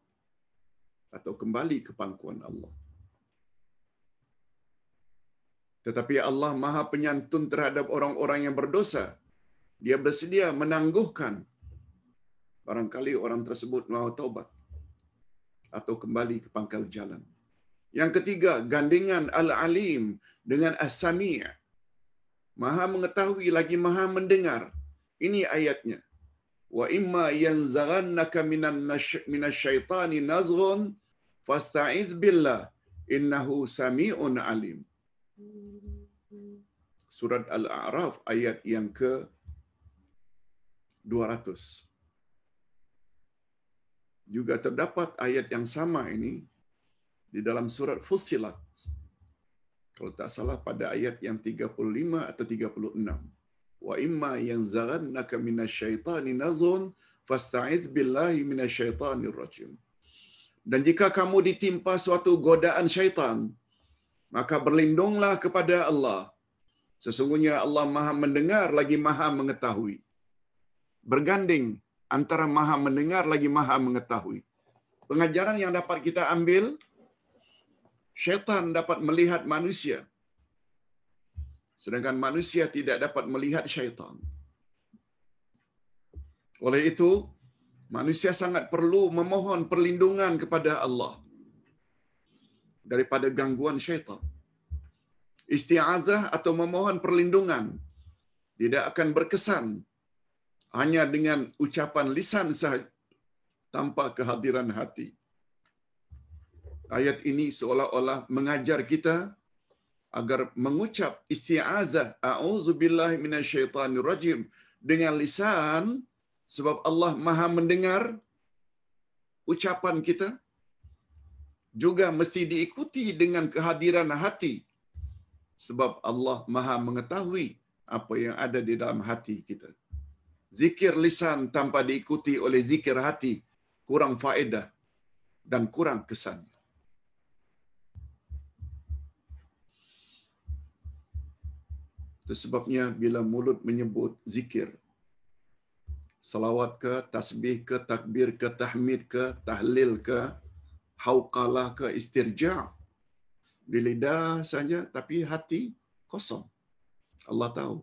atau kembali ke pangkuan Allah. Tetapi Allah Maha Penyantun terhadap orang-orang yang berdosa. Dia bersedia menangguhkan barangkali orang tersebut mau taubat atau kembali ke pangkal jalan. Yang ketiga, gandingan Al-Alim dengan As-Sami' Maha mengetahui lagi Maha mendengar. Ini ayatnya. Wa imma yanzaghannaka minan minasyaitani nazghun fasta'iz billah innahu sami'un alim. Surat Al-A'raf ayat yang ke 200. Juga terdapat ayat yang sama ini di dalam surat Fussilat. Kalau tak salah pada ayat yang 35 atau 36. Wa imma yang zaghannaka minasyaitani nazun fasta'iz billahi minasyaitanir rajim. Dan jika kamu ditimpa suatu godaan syaitan, maka berlindunglah kepada Allah. Sesungguhnya Allah Maha mendengar lagi Maha mengetahui. Berganding antara Maha mendengar lagi Maha mengetahui. Pengajaran yang dapat kita ambil syaitan dapat melihat manusia sedangkan manusia tidak dapat melihat syaitan. Oleh itu, manusia sangat perlu memohon perlindungan kepada Allah daripada gangguan syaitan. Isti'azah atau memohon perlindungan tidak akan berkesan hanya dengan ucapan lisan sahaja tanpa kehadiran hati. Ayat ini seolah-olah mengajar kita agar mengucap isti'azah a'udzubillahi minasyaitonirrajim dengan lisan sebab Allah Maha mendengar ucapan kita juga mesti diikuti dengan kehadiran hati sebab Allah Maha mengetahui apa yang ada di dalam hati kita. Zikir lisan tanpa diikuti oleh zikir hati kurang faedah dan kurang kesan. Itu sebabnya bila mulut menyebut zikir, salawat ke, tasbih ke, takbir ke, tahmid ke, tahlil ke, hauqalah ke, istirja' di lidah saja tapi hati kosong. Allah tahu.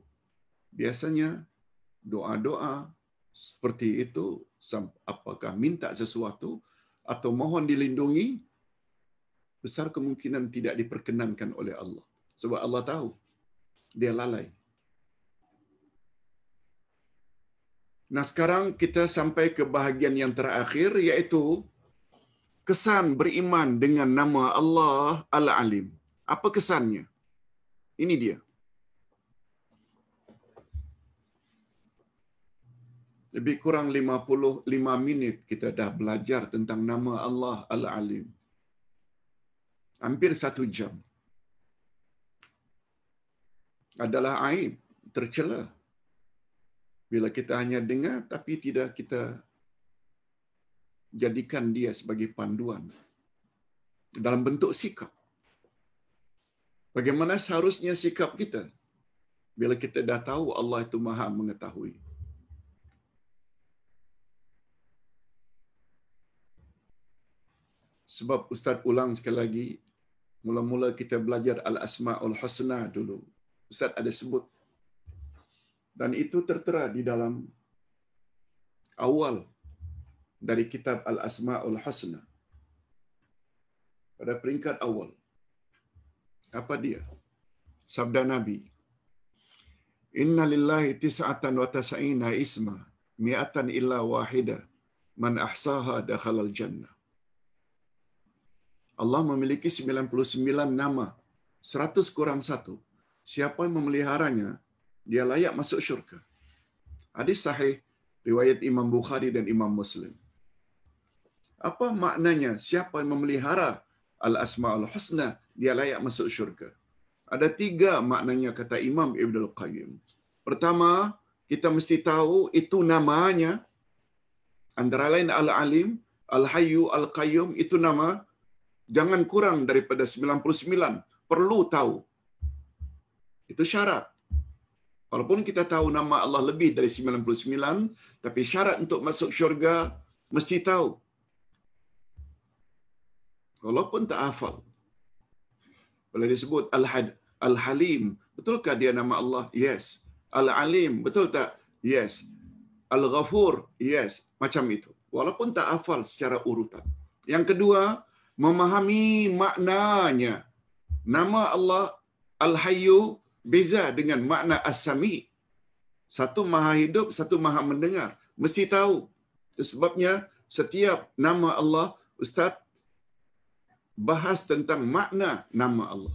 Biasanya doa-doa seperti itu apakah minta sesuatu atau mohon dilindungi besar kemungkinan tidak diperkenankan oleh Allah. Sebab Allah tahu dia lalai. Nah sekarang kita sampai ke bahagian yang terakhir iaitu kesan beriman dengan nama Allah Al-Alim. Apa kesannya? Ini dia. Lebih kurang 55 minit kita dah belajar tentang nama Allah Al-Alim. Hampir satu jam. Adalah aib, tercela. Bila kita hanya dengar tapi tidak kita jadikan dia sebagai panduan dalam bentuk sikap. Bagaimana seharusnya sikap kita bila kita dah tahu Allah itu Maha mengetahui. Sebab Ustaz ulang sekali lagi, mula-mula kita belajar Al-Asma'ul Husna dulu. Ustaz ada sebut. Dan itu tertera di dalam awal dari kitab Al-Asma'ul Husna. Pada peringkat awal. Apa dia? Sabda Nabi. Inna lillahi tis'atan wa tas'ina isma mi'atan illa wahida man ahsaha dakhalal jannah. Allah memiliki 99 nama. 100 kurang satu. Siapa yang memeliharanya, dia layak masuk syurga. Hadis sahih riwayat Imam Bukhari dan Imam Muslim. Apa maknanya siapa yang memelihara Al-Asma'ul Husna, dia layak masuk syurga. Ada tiga maknanya kata Imam Ibn Al-Qayyim. Pertama, kita mesti tahu itu namanya. Antara lain Al-Alim, Al-Hayyu, Al-Qayyum, itu nama jangan kurang daripada 99. Perlu tahu. Itu syarat. Walaupun kita tahu nama Allah lebih dari 99, tapi syarat untuk masuk syurga mesti tahu. Walaupun tak hafal. Boleh disebut Al-Had, Al-Halim. Betulkah dia nama Allah? Yes. Al-Alim. Betul tak? Yes. Al-Ghafur? Yes. Macam itu. Walaupun tak hafal secara urutan. Yang kedua, memahami maknanya. Nama Allah Al-Hayyu beza dengan makna As-Sami. Satu maha hidup, satu maha mendengar. Mesti tahu. Itu sebabnya setiap nama Allah, Ustaz bahas tentang makna nama Allah.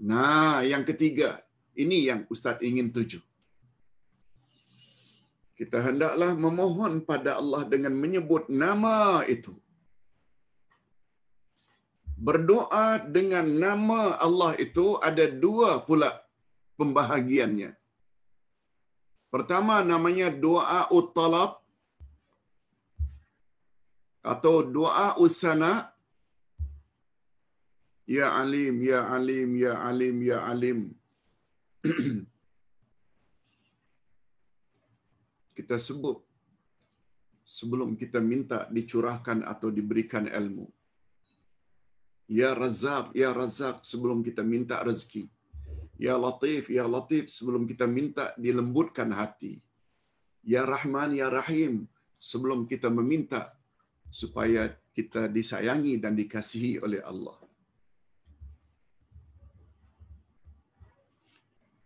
Nah, yang ketiga, ini yang Ustaz ingin tuju. Kita hendaklah memohon pada Allah dengan menyebut nama itu berdoa dengan nama Allah itu ada dua pula pembahagiannya. Pertama namanya doa uttalab atau doa usana. Ya alim ya alim ya alim ya alim. Kita sebut sebelum kita minta dicurahkan atau diberikan ilmu Ya Razak, Ya Razak sebelum kita minta rezeki. Ya Latif, Ya Latif sebelum kita minta dilembutkan hati. Ya Rahman, Ya Rahim sebelum kita meminta supaya kita disayangi dan dikasihi oleh Allah.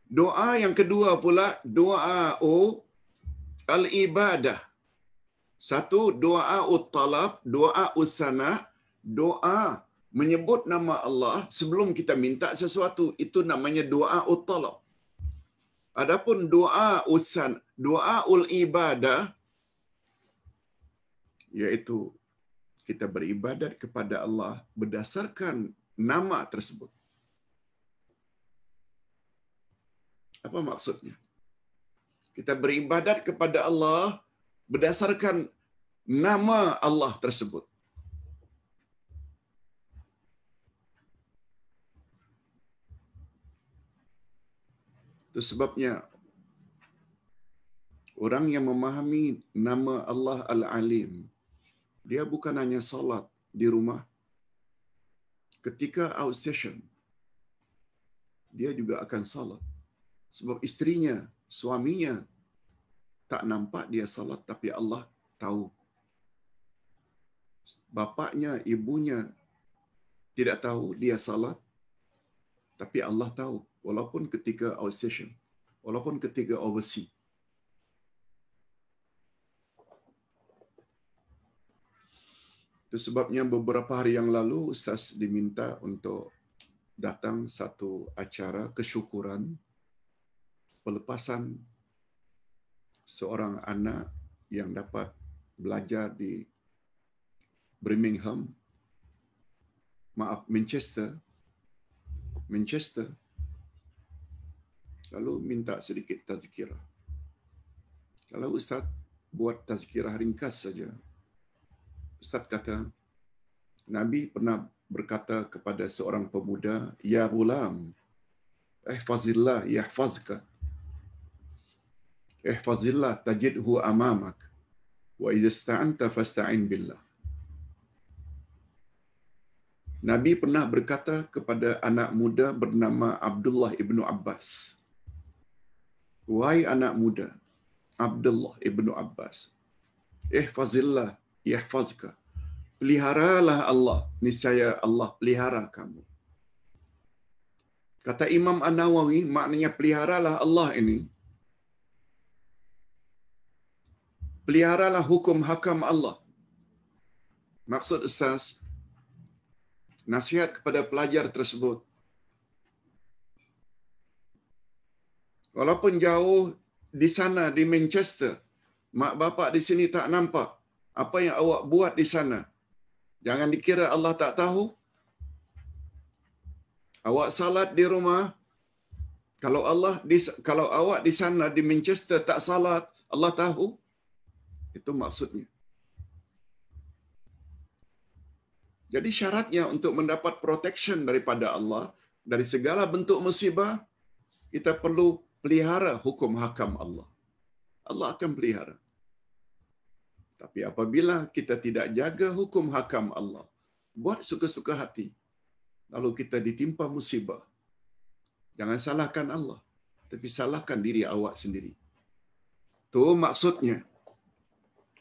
Doa yang kedua pula doa o al-ibadah. Satu doa ut-talab, doa usana, doa menyebut nama Allah sebelum kita minta sesuatu itu namanya doa uttalab. Adapun doa usan, doa ul ibadah yaitu kita beribadat kepada Allah berdasarkan nama tersebut. Apa maksudnya? Kita beribadat kepada Allah berdasarkan nama Allah tersebut. Itu sebabnya orang yang memahami nama Allah Al-Alim, dia bukan hanya salat di rumah. Ketika outstation, dia juga akan salat. Sebab istrinya, suaminya tak nampak dia salat tapi Allah tahu. Bapaknya, ibunya tidak tahu dia salat tapi Allah tahu walaupun ketika outstation walaupun ketika overseas Itu sebabnya beberapa hari yang lalu Ustaz diminta untuk datang satu acara kesyukuran pelepasan seorang anak yang dapat belajar di Birmingham, maaf Manchester, Manchester. Lalu minta sedikit tazkirah. Kalau Ustaz buat tazkirah ringkas saja, Ustaz kata, Nabi pernah berkata kepada seorang pemuda, Ya gulam, ihfazillah yahfazka. Ihfazillah tajidhu amamak. Wa idza ista'anta fasta'in billah. Nabi pernah berkata kepada anak muda bernama Abdullah ibnu Abbas. Wahai anak muda, Abdullah ibnu Abbas. Ihfazillah yahfazka. Peliharalah Allah, niscaya Allah pelihara kamu. Kata Imam An-Nawawi, maknanya peliharalah Allah ini. Peliharalah hukum hakam Allah. Maksud Ustaz, nasihat kepada pelajar tersebut. Walaupun jauh di sana, di Manchester, mak bapak di sini tak nampak apa yang awak buat di sana. Jangan dikira Allah tak tahu. Awak salat di rumah, kalau Allah di, kalau awak di sana di Manchester tak salat, Allah tahu. Itu maksudnya. Jadi syaratnya untuk mendapat protection daripada Allah dari segala bentuk musibah, kita perlu pelihara hukum hakam Allah. Allah akan pelihara. Tapi apabila kita tidak jaga hukum hakam Allah, buat suka-suka hati, lalu kita ditimpa musibah, jangan salahkan Allah, tapi salahkan diri awak sendiri. Itu maksudnya.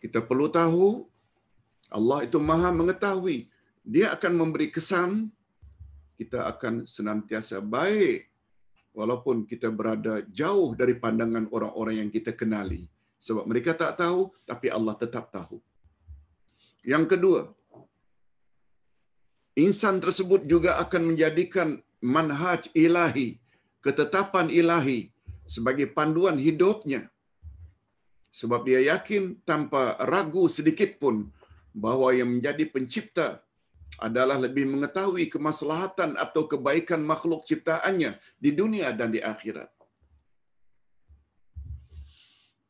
Kita perlu tahu, Allah itu maha mengetahui. Dia akan memberi kesan, kita akan senantiasa baik, walaupun kita berada jauh dari pandangan orang-orang yang kita kenali. Sebab mereka tak tahu, tapi Allah tetap tahu. Yang kedua, insan tersebut juga akan menjadikan manhaj ilahi, ketetapan ilahi sebagai panduan hidupnya. Sebab dia yakin tanpa ragu sedikit pun bahawa yang menjadi pencipta adalah lebih mengetahui kemaslahatan atau kebaikan makhluk ciptaannya di dunia dan di akhirat.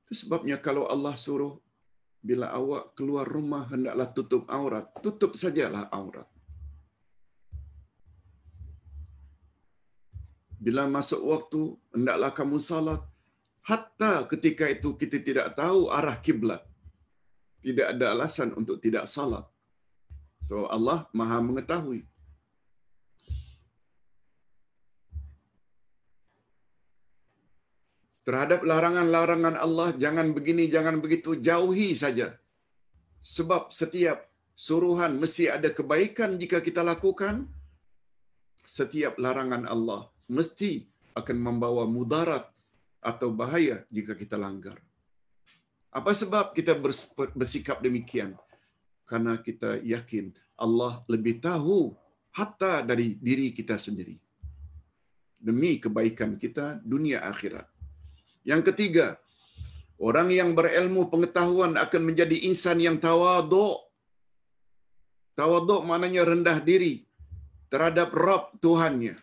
Itu sebabnya kalau Allah suruh bila awak keluar rumah hendaklah tutup aurat, tutup sajalah aurat. Bila masuk waktu hendaklah kamu salat hatta ketika itu kita tidak tahu arah kiblat. Tidak ada alasan untuk tidak salat. So Allah Maha mengetahui. terhadap larangan-larangan Allah jangan begini jangan begitu jauhi saja. Sebab setiap suruhan mesti ada kebaikan jika kita lakukan. Setiap larangan Allah mesti akan membawa mudarat atau bahaya jika kita langgar. Apa sebab kita bersikap demikian karena kita yakin Allah lebih tahu hatta dari diri kita sendiri demi kebaikan kita dunia akhirat yang ketiga, orang yang berilmu pengetahuan akan menjadi insan yang tawaduk. Tawaduk maknanya rendah diri terhadap Rabb Tuhannya.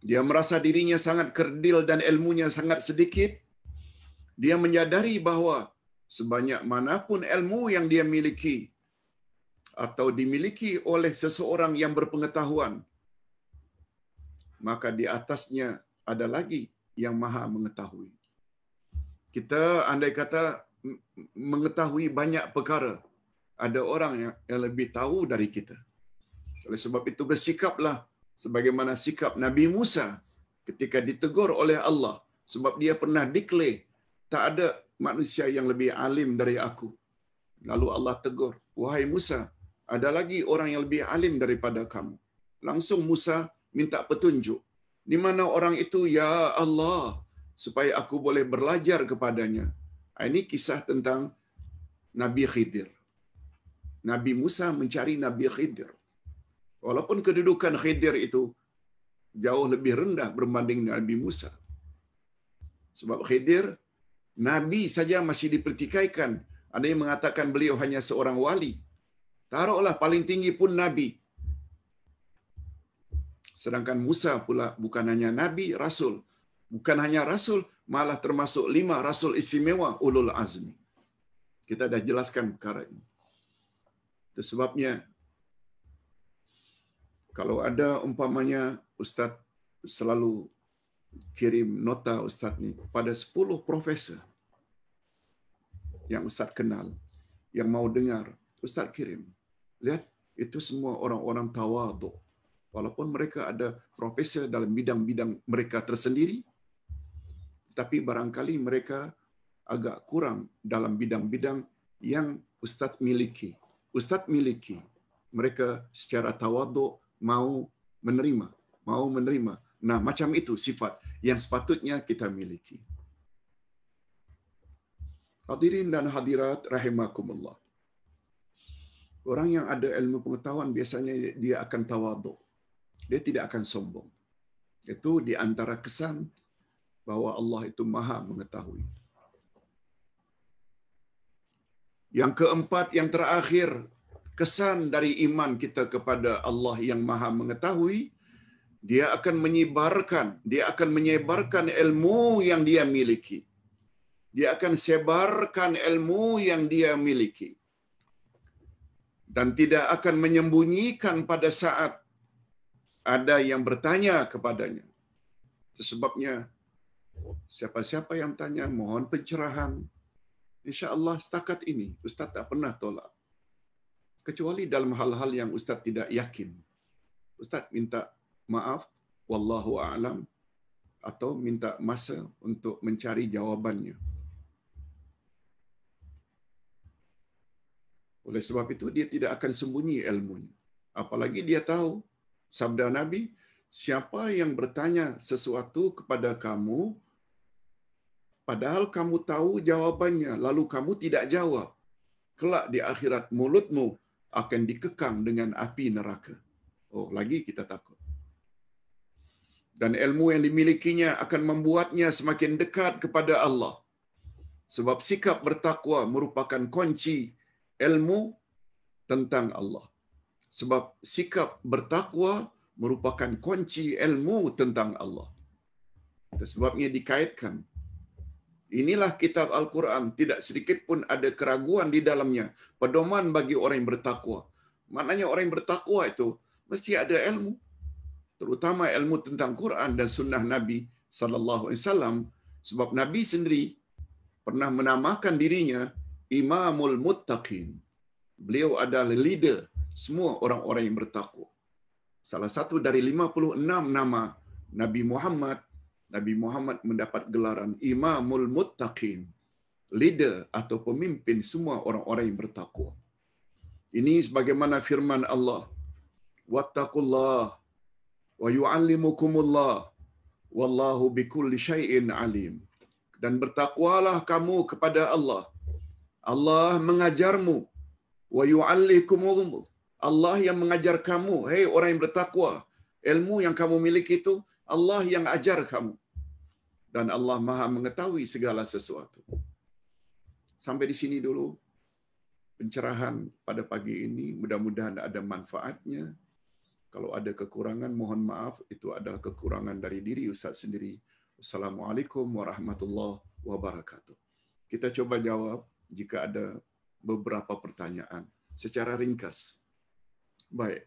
Dia merasa dirinya sangat kerdil dan ilmunya sangat sedikit. Dia menyadari bahawa sebanyak manapun ilmu yang dia miliki atau dimiliki oleh seseorang yang berpengetahuan, maka di atasnya ada lagi yang maha mengetahui. Kita andai kata mengetahui banyak perkara, ada orang yang, yang lebih tahu dari kita. Oleh sebab itu bersikaplah sebagaimana sikap Nabi Musa ketika ditegur oleh Allah sebab dia pernah declare tak ada manusia yang lebih alim dari aku. Lalu Allah tegur, wahai Musa, ada lagi orang yang lebih alim daripada kamu. Langsung Musa minta petunjuk. Di mana orang itu? Ya Allah, supaya aku boleh belajar kepadanya. Ah, ini kisah tentang Nabi Khidir. Nabi Musa mencari Nabi Khidir. Walaupun kedudukan Khidir itu jauh lebih rendah berbanding Nabi Musa. Sebab Khidir, Nabi saja masih dipertikaikan. Ada yang mengatakan beliau hanya seorang wali. Taruhlah paling tinggi pun Nabi. Sedangkan Musa pula bukan hanya Nabi, Rasul. Bukan hanya Rasul, malah termasuk lima Rasul istimewa ulul azmi. Kita dah jelaskan perkara ini. Itu sebabnya kalau ada umpamanya Ustaz selalu kirim nota Ustaz ni kepada 10 profesor yang Ustaz kenal, yang mau dengar, Ustaz kirim. Lihat, itu semua orang-orang tawaduk. Walaupun mereka ada profesor dalam bidang-bidang mereka tersendiri, tapi barangkali mereka agak kurang dalam bidang-bidang yang Ustaz miliki. Ustaz miliki. Mereka secara tawaduk mau menerima. Mau menerima. Nah, macam itu sifat yang sepatutnya kita miliki. Hadirin dan hadirat rahimakumullah. Orang yang ada ilmu pengetahuan biasanya dia akan tawaduk. Dia tidak akan sombong. Itu di antara kesan bahawa Allah itu maha mengetahui. Yang keempat, yang terakhir, kesan dari iman kita kepada Allah yang maha mengetahui, dia akan menyebarkan, dia akan menyebarkan ilmu yang dia miliki. Dia akan sebarkan ilmu yang dia miliki. Dan tidak akan menyembunyikan pada saat ada yang bertanya kepadanya. Sebabnya, siapa-siapa yang tanya, mohon pencerahan. Insya Allah setakat ini, Ustaz tak pernah tolak. Kecuali dalam hal-hal yang Ustaz tidak yakin. Ustaz minta maaf, wallahu a'lam atau minta masa untuk mencari jawabannya. Oleh sebab itu dia tidak akan sembunyi ilmunya. Apalagi dia tahu sabda Nabi, siapa yang bertanya sesuatu kepada kamu padahal kamu tahu jawabannya lalu kamu tidak jawab, kelak di akhirat mulutmu akan dikekang dengan api neraka. Oh, lagi kita takut. Dan ilmu yang dimilikinya akan membuatnya semakin dekat kepada Allah. Sebab sikap bertakwa merupakan kunci ilmu tentang Allah. Sebab sikap bertakwa merupakan kunci ilmu tentang Allah. Sebabnya dikaitkan. Inilah kitab Al-Quran. Tidak sedikit pun ada keraguan di dalamnya. Pedoman bagi orang yang bertakwa. Maknanya orang yang bertakwa itu mesti ada ilmu. Terutama ilmu tentang Quran dan sunnah Nabi sallallahu alaihi wasallam sebab Nabi sendiri pernah menamakan dirinya Imamul Muttaqin. Beliau adalah leader semua orang-orang yang bertakwa. Salah satu dari 56 nama Nabi Muhammad, Nabi Muhammad mendapat gelaran Imamul Muttaqin, leader atau pemimpin semua orang-orang yang bertakwa. Ini sebagaimana firman Allah, "Wattaqullah wa yu'allimukumullah. Wallahu bikulli syai'in alim." Dan bertakwalah kamu kepada Allah. Allah mengajarmu. Yu'allikumul. Allah yang mengajar kamu. Hei orang yang bertakwa. Ilmu yang kamu miliki itu Allah yang ajar kamu. Dan Allah Maha mengetahui segala sesuatu. Sampai di sini dulu. Pencerahan pada pagi ini. Mudah-mudahan ada manfaatnya kalau ada kekurangan mohon maaf itu adalah kekurangan dari diri ustaz sendiri Assalamualaikum warahmatullahi wabarakatuh kita coba jawab jika ada beberapa pertanyaan secara ringkas. Baik.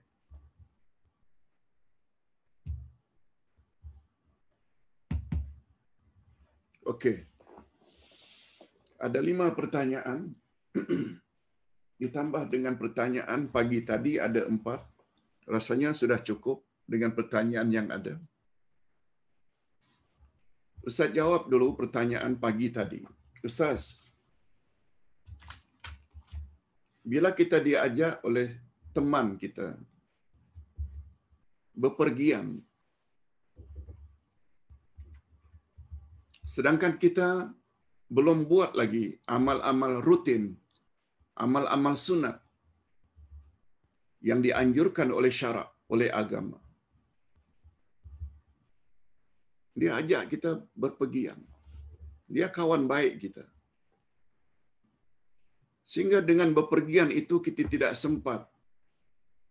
Okey. Ada lima pertanyaan. Ditambah dengan pertanyaan pagi tadi ada empat. Rasanya sudah cukup dengan pertanyaan yang ada. Ustaz jawab dulu pertanyaan pagi tadi. Ustaz, bila kita diajak oleh teman kita bepergian sedangkan kita belum buat lagi amal-amal rutin amal-amal sunat yang dianjurkan oleh syarak oleh agama dia ajak kita berpergian dia kawan baik kita sehingga dengan bepergian itu kita tidak sempat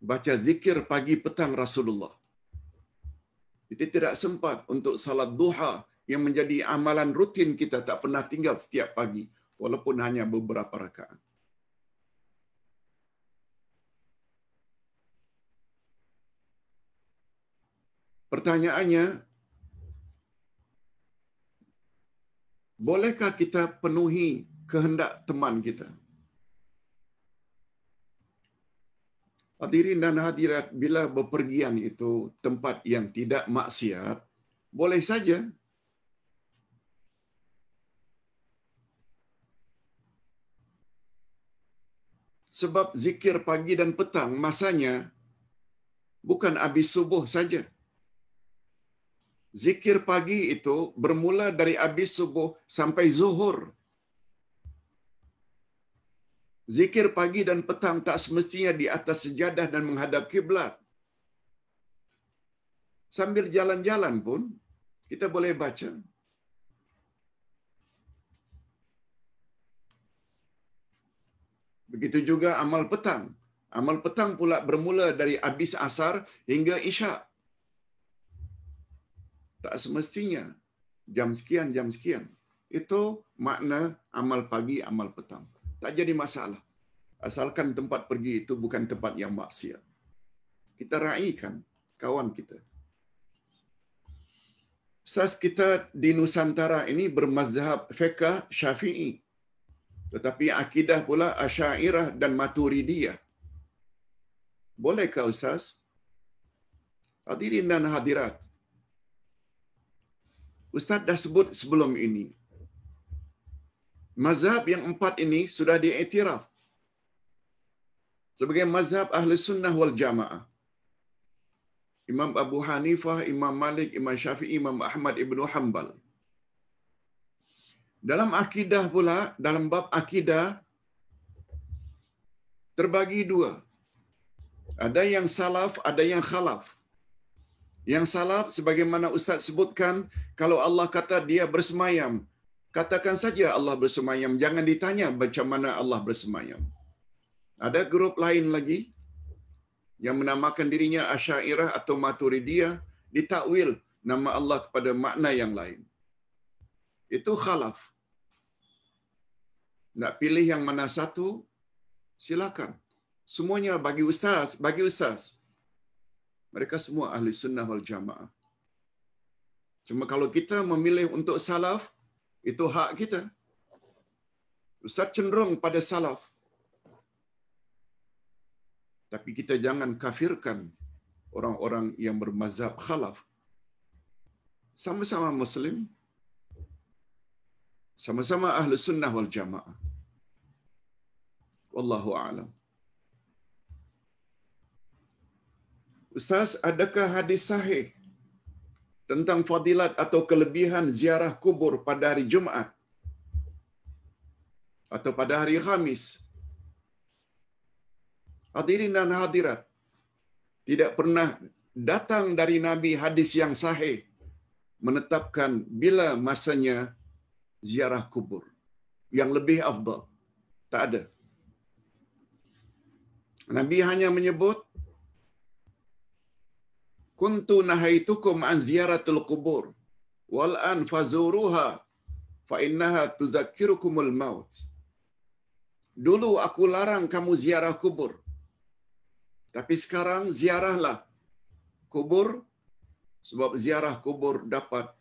baca zikir pagi petang Rasulullah. Kita tidak sempat untuk salat duha yang menjadi amalan rutin kita tak pernah tinggal setiap pagi walaupun hanya beberapa rakaat. Pertanyaannya, bolehkah kita penuhi kehendak teman kita? Hadirin dan hadirat, bila bepergian itu tempat yang tidak maksiat, boleh saja. Sebab zikir pagi dan petang masanya bukan habis subuh saja. Zikir pagi itu bermula dari habis subuh sampai zuhur. Zikir pagi dan petang tak semestinya di atas sejadah dan menghadap kiblat. Sambil jalan-jalan pun kita boleh baca. Begitu juga amal petang. Amal petang pula bermula dari habis asar hingga isyak. Tak semestinya jam sekian, jam sekian. Itu makna amal pagi, amal petang. Tak jadi masalah. Asalkan tempat pergi itu bukan tempat yang maksiat. Kita raikan kawan kita. Sas kita di Nusantara ini bermazhab fiqh syafi'i. Tetapi akidah pula asyairah dan maturidiyah. Bolehkah Ustaz? Hadirin dan hadirat. Ustaz dah sebut sebelum ini. Mazhab yang empat ini sudah diiktiraf sebagai mazhab ahli sunnah wal jamaah. Imam Abu Hanifah, Imam Malik, Imam Syafi'i, Imam Ahmad Ibn Hanbal. Dalam akidah pula, dalam bab akidah, terbagi dua. Ada yang salaf, ada yang khalaf. Yang salaf, sebagaimana Ustaz sebutkan, kalau Allah kata dia bersemayam, katakan saja Allah bersemayam. Jangan ditanya macam mana Allah bersemayam. Ada grup lain lagi yang menamakan dirinya Asyairah atau Maturidiyah ditakwil nama Allah kepada makna yang lain. Itu khalaf. Nak pilih yang mana satu, silakan. Semuanya bagi ustaz, bagi ustaz. Mereka semua ahli sunnah wal jamaah. Cuma kalau kita memilih untuk salaf, itu hak kita. Ustaz cenderung pada salaf. Tapi kita jangan kafirkan orang-orang yang bermazhab khalaf. Sama-sama Muslim, sama-sama ahli sunnah wal jamaah. Wallahu a'lam. Ustaz, adakah hadis sahih tentang fadilat atau kelebihan ziarah kubur pada hari Jumaat atau pada hari Khamis Hadirin dan hadirat, tidak pernah datang dari Nabi hadis yang sahih menetapkan bila masanya ziarah kubur yang lebih afdal. Tak ada. Nabi hanya menyebut kuntu nahaitukum an ziyaratul kubur wal an fazuruha fa innaha tuzakkirukumul maut. Dulu aku larang kamu ziarah kubur. Tapi sekarang ziarahlah kubur sebab ziarah kubur dapat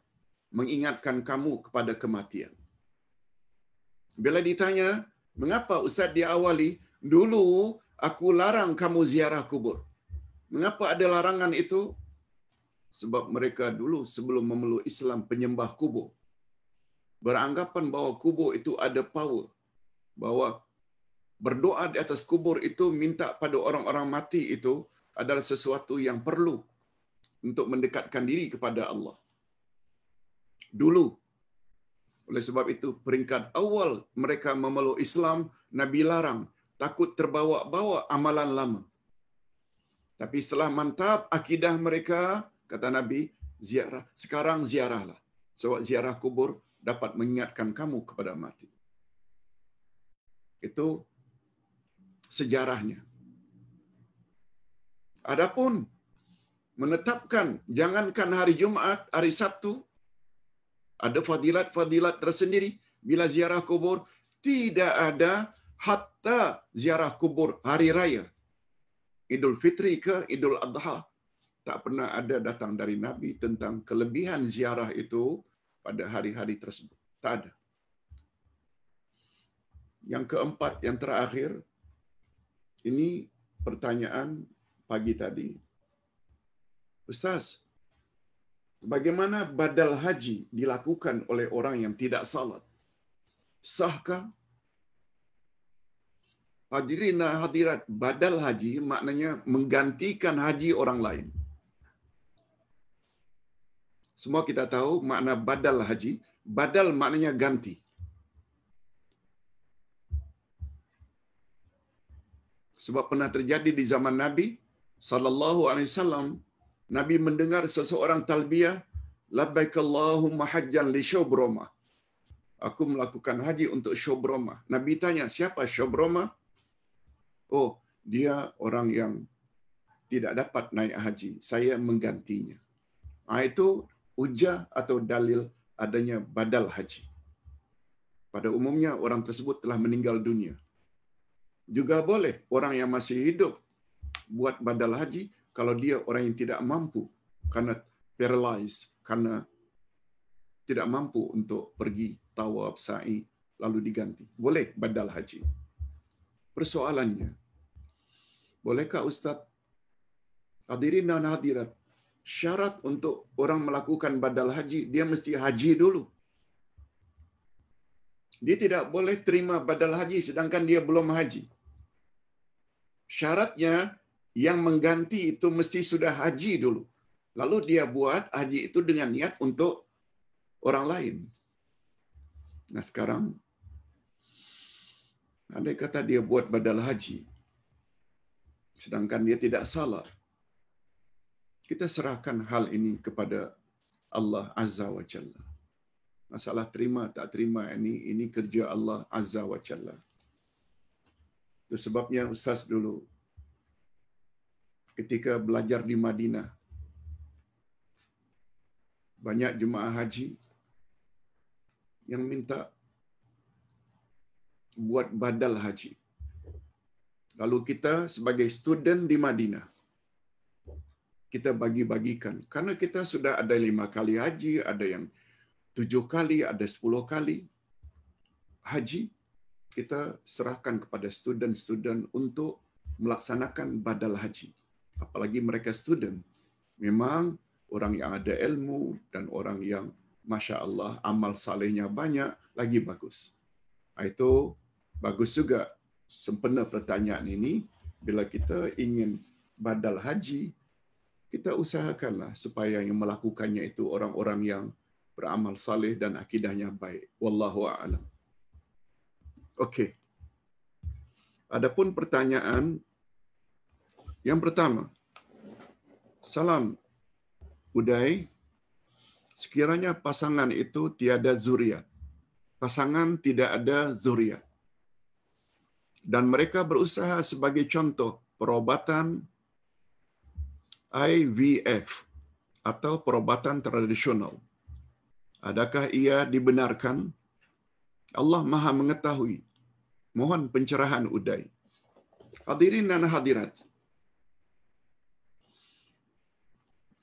mengingatkan kamu kepada kematian. Bila ditanya, mengapa Ustaz diawali, dulu aku larang kamu ziarah kubur. Mengapa ada larangan itu? Sebab mereka dulu sebelum memeluk Islam penyembah kubur. Beranggapan bahawa kubur itu ada power. Bahawa berdoa di atas kubur itu minta pada orang-orang mati itu adalah sesuatu yang perlu untuk mendekatkan diri kepada Allah. Dulu oleh sebab itu peringkat awal mereka memeluk Islam Nabi larang takut terbawa-bawa amalan lama. Tapi setelah mantap akidah mereka kata Nabi ziarah sekarang ziarahlah. Sebab ziarah kubur dapat mengingatkan kamu kepada mati. Itu sejarahnya. Adapun menetapkan jangankan hari Jumaat, hari Sabtu ada fadilat-fadilat tersendiri bila ziarah kubur tidak ada hatta ziarah kubur hari raya Idul Fitri ke Idul Adha tak pernah ada datang dari Nabi tentang kelebihan ziarah itu pada hari-hari tersebut. Tak ada. Yang keempat, yang terakhir, ini pertanyaan pagi tadi. Ustaz, bagaimana badal haji dilakukan oleh orang yang tidak salat? Sahkah? Hadirin hadirat, badal haji maknanya menggantikan haji orang lain. Semua kita tahu makna badal haji. Badal maknanya ganti. Sebab pernah terjadi di zaman Nabi sallallahu alaihi wasallam Nabi mendengar seseorang talbiyah labbaik Allahumma hajjan li Shubroma. Aku melakukan haji untuk Shubroma. Nabi tanya, siapa Shubroma? Oh, dia orang yang tidak dapat naik haji. Saya menggantinya. Ah itu hujah atau dalil adanya badal haji. Pada umumnya orang tersebut telah meninggal dunia. Juga boleh orang yang masih hidup buat badal haji kalau dia orang yang tidak mampu karena paralyzed, karena tidak mampu untuk pergi tawaf sa'i lalu diganti. Boleh badal haji. Persoalannya, bolehkah Ustaz hadirin dan hadirat syarat untuk orang melakukan badal haji, dia mesti haji dulu. Dia tidak boleh terima badal haji sedangkan dia belum haji. Syaratnya yang mengganti itu mesti sudah haji dulu. Lalu dia buat haji itu dengan niat untuk orang lain. Nah sekarang, andai kata dia buat badal haji, sedangkan dia tidak salah, kita serahkan hal ini kepada Allah Azza wa Jalla. Masalah terima tak terima ini ini kerja Allah Azza wa Jalla. Itu sebabnya ustaz dulu ketika belajar di Madinah banyak jemaah haji yang minta buat badal haji. Lalu kita sebagai student di Madinah kita bagi-bagikan. Karena kita sudah ada lima kali haji, ada yang tujuh kali, ada sepuluh kali haji. Kita serahkan kepada student-student untuk melaksanakan badal haji. Apalagi mereka student. Memang orang yang ada ilmu dan orang yang Masya Allah amal salehnya banyak, lagi bagus. Itu bagus juga sempena pertanyaan ini bila kita ingin badal haji, kita usahakanlah supaya yang melakukannya itu orang-orang yang beramal saleh dan akidahnya baik. Wallahu a'lam. Okey. Adapun pertanyaan yang pertama. Salam Uday. Sekiranya pasangan itu tiada zuriat. Pasangan tidak ada zuriat. Dan mereka berusaha sebagai contoh perobatan IVF atau perubatan tradisional. Adakah ia dibenarkan? Allah Maha mengetahui. Mohon pencerahan Uday. Hadirin dan hadirat.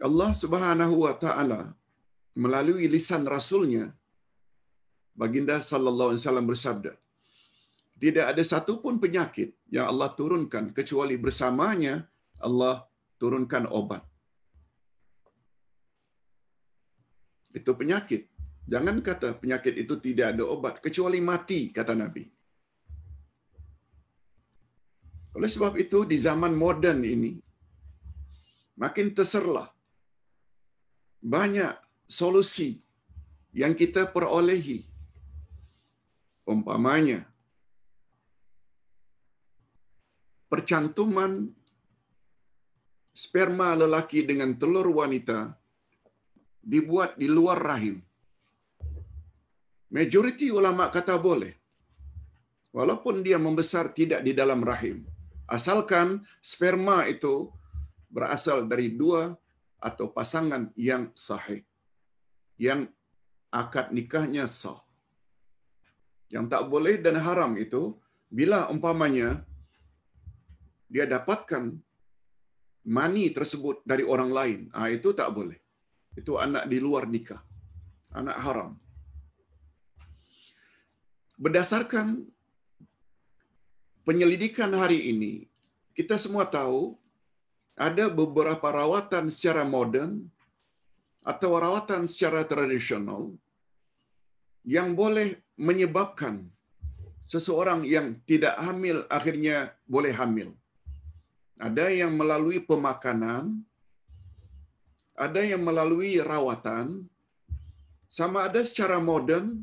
Allah Subhanahu wa taala melalui lisan rasulnya baginda sallallahu alaihi wasallam bersabda tidak ada satu pun penyakit yang Allah turunkan kecuali bersamanya Allah turunkan obat. Itu penyakit. Jangan kata penyakit itu tidak ada obat kecuali mati kata Nabi. Oleh sebab itu di zaman moden ini makin terserlah banyak solusi yang kita perolehi. Umpamanya percantuman sperma lelaki dengan telur wanita dibuat di luar rahim. Majoriti ulama kata boleh. Walaupun dia membesar tidak di dalam rahim. Asalkan sperma itu berasal dari dua atau pasangan yang sahih. Yang akad nikahnya sah. Yang tak boleh dan haram itu bila umpamanya dia dapatkan mani tersebut dari orang lain, ah itu tak boleh. Itu anak di luar nikah. Anak haram. Berdasarkan penyelidikan hari ini, kita semua tahu ada beberapa rawatan secara moden atau rawatan secara tradisional yang boleh menyebabkan seseorang yang tidak hamil akhirnya boleh hamil. Ada yang melalui pemakanan, ada yang melalui rawatan, sama ada secara moden,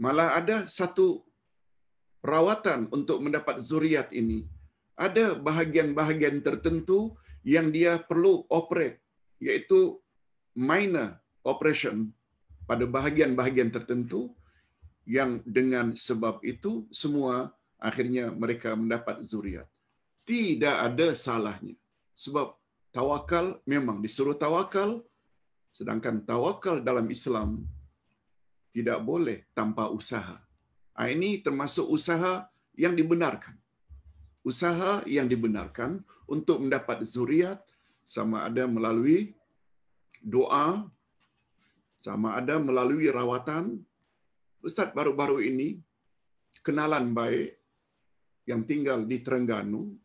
malah ada satu rawatan untuk mendapat zuriat ini. Ada bahagian-bahagian tertentu yang dia perlu operate, iaitu minor operation pada bahagian-bahagian tertentu yang dengan sebab itu semua akhirnya mereka mendapat zuriat. Tidak ada salahnya. Sebab tawakal memang disuruh tawakal sedangkan tawakal dalam Islam tidak boleh tanpa usaha. Ah, ini termasuk usaha yang dibenarkan. Usaha yang dibenarkan untuk mendapat zuriat sama ada melalui doa, sama ada melalui rawatan. Ustaz baru-baru ini kenalan baik yang tinggal di Terengganu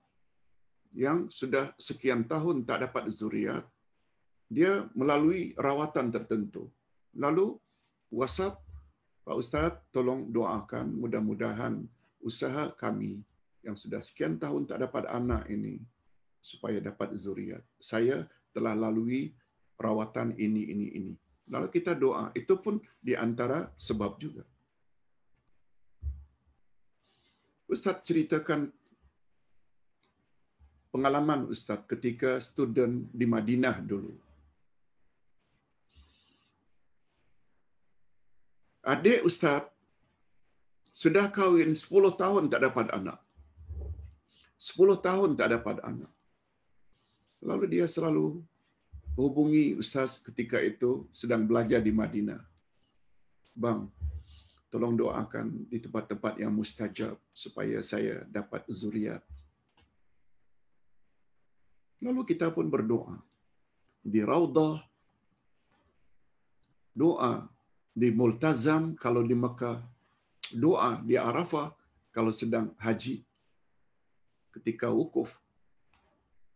yang sudah sekian tahun tak dapat zuriat, dia melalui rawatan tertentu. Lalu WhatsApp, Pak Ustaz tolong doakan mudah-mudahan usaha kami yang sudah sekian tahun tak dapat anak ini supaya dapat zuriat. Saya telah lalui rawatan ini, ini, ini. Lalu kita doa. Itu pun di antara sebab juga. Ustaz ceritakan pengalaman Ustaz ketika student di Madinah dulu. Adik Ustaz sudah kahwin 10 tahun tak dapat anak. 10 tahun tak dapat anak. Lalu dia selalu hubungi Ustaz ketika itu sedang belajar di Madinah. Bang, tolong doakan di tempat-tempat yang mustajab supaya saya dapat zuriat. Lalu kita pun berdoa. Di Raudah, doa di Multazam kalau di Mekah, doa di Arafah kalau sedang haji. Ketika wukuf,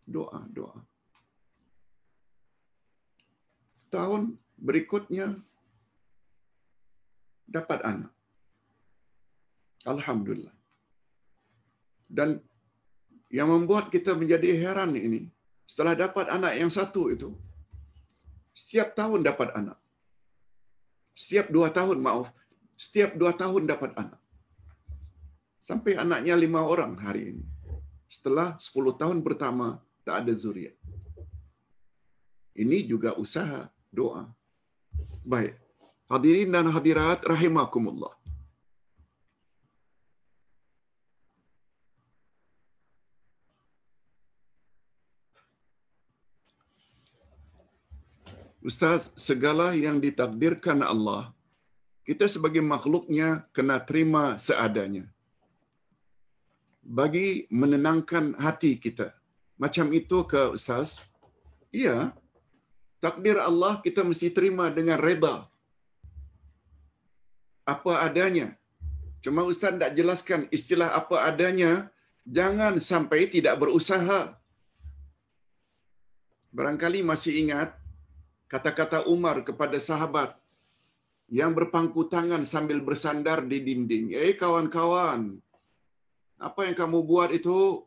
doa, doa. Tahun berikutnya, dapat anak. Alhamdulillah. Dan yang membuat kita menjadi heran ini, setelah dapat anak yang satu itu, setiap tahun dapat anak. Setiap dua tahun, maaf, setiap dua tahun dapat anak. Sampai anaknya lima orang hari ini. Setelah sepuluh tahun pertama, tak ada zuriat. Ini juga usaha doa. Baik. Hadirin dan hadirat rahimakumullah. Ustaz, segala yang ditakdirkan Allah, kita sebagai makhluknya kena terima seadanya. Bagi menenangkan hati kita. Macam itu ke Ustaz? Iya. Takdir Allah kita mesti terima dengan reda. Apa adanya. Cuma Ustaz tak jelaskan istilah apa adanya. Jangan sampai tidak berusaha. Barangkali masih ingat kata-kata Umar kepada sahabat yang berpangku tangan sambil bersandar di dinding. Eh kawan-kawan, Apa yang kamu buat itu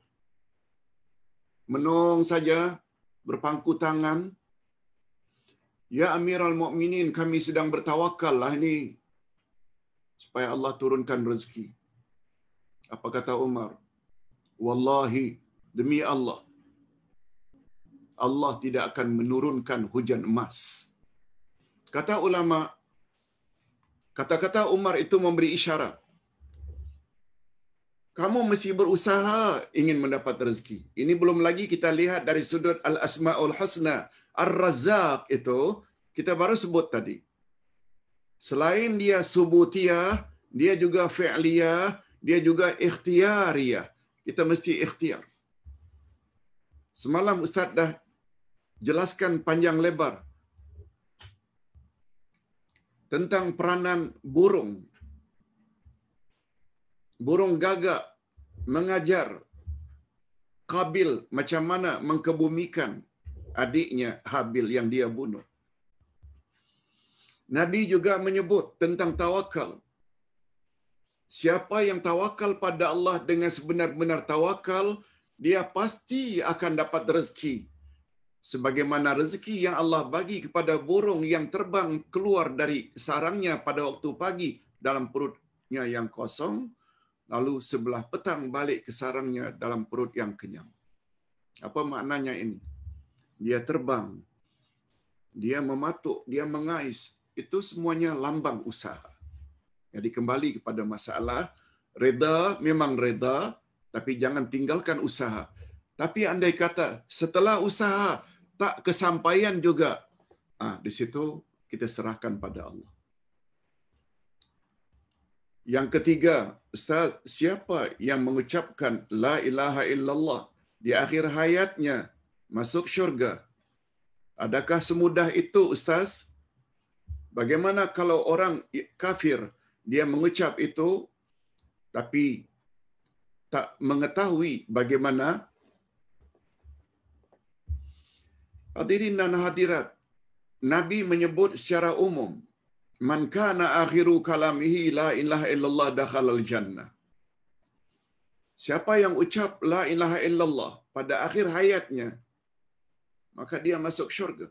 menong saja, berpangku tangan. Ya Amirul Mukminin, kami sedang bertawakal lah ini supaya Allah turunkan rezeki. Apa kata Umar? Wallahi, demi Allah, Allah tidak akan menurunkan hujan emas. Kata ulama, kata-kata Umar itu memberi isyarat. Kamu mesti berusaha ingin mendapat rezeki. Ini belum lagi kita lihat dari sudut Al-Asma'ul Husna. Ar-Razzaq itu, kita baru sebut tadi. Selain dia subutiyah, dia juga fi'liyah, dia juga ikhtiyariyah. Kita mesti ikhtiar. Semalam Ustaz dah jelaskan panjang lebar tentang peranan burung. Burung gagak mengajar Kabil macam mana mengkebumikan adiknya Habil yang dia bunuh. Nabi juga menyebut tentang tawakal. Siapa yang tawakal pada Allah dengan sebenar-benar tawakal, dia pasti akan dapat rezeki sebagaimana rezeki yang Allah bagi kepada burung yang terbang keluar dari sarangnya pada waktu pagi dalam perutnya yang kosong, lalu sebelah petang balik ke sarangnya dalam perut yang kenyang. Apa maknanya ini? Dia terbang, dia mematuk, dia mengais. Itu semuanya lambang usaha. Jadi kembali kepada masalah, reda memang reda, tapi jangan tinggalkan usaha. Tapi andai kata setelah usaha tak kesampaian juga, ah di situ kita serahkan pada Allah. Yang ketiga, Ustaz, siapa yang mengucapkan La ilaha illallah di akhir hayatnya masuk syurga? Adakah semudah itu, Ustaz? Bagaimana kalau orang kafir, dia mengucap itu, tapi tak mengetahui bagaimana Hadirin dan hadirat, Nabi menyebut secara umum, Man kana akhiru kalamihi la ilaha illallah dakhalal jannah. Siapa yang ucap la ilaha illallah pada akhir hayatnya, maka dia masuk syurga.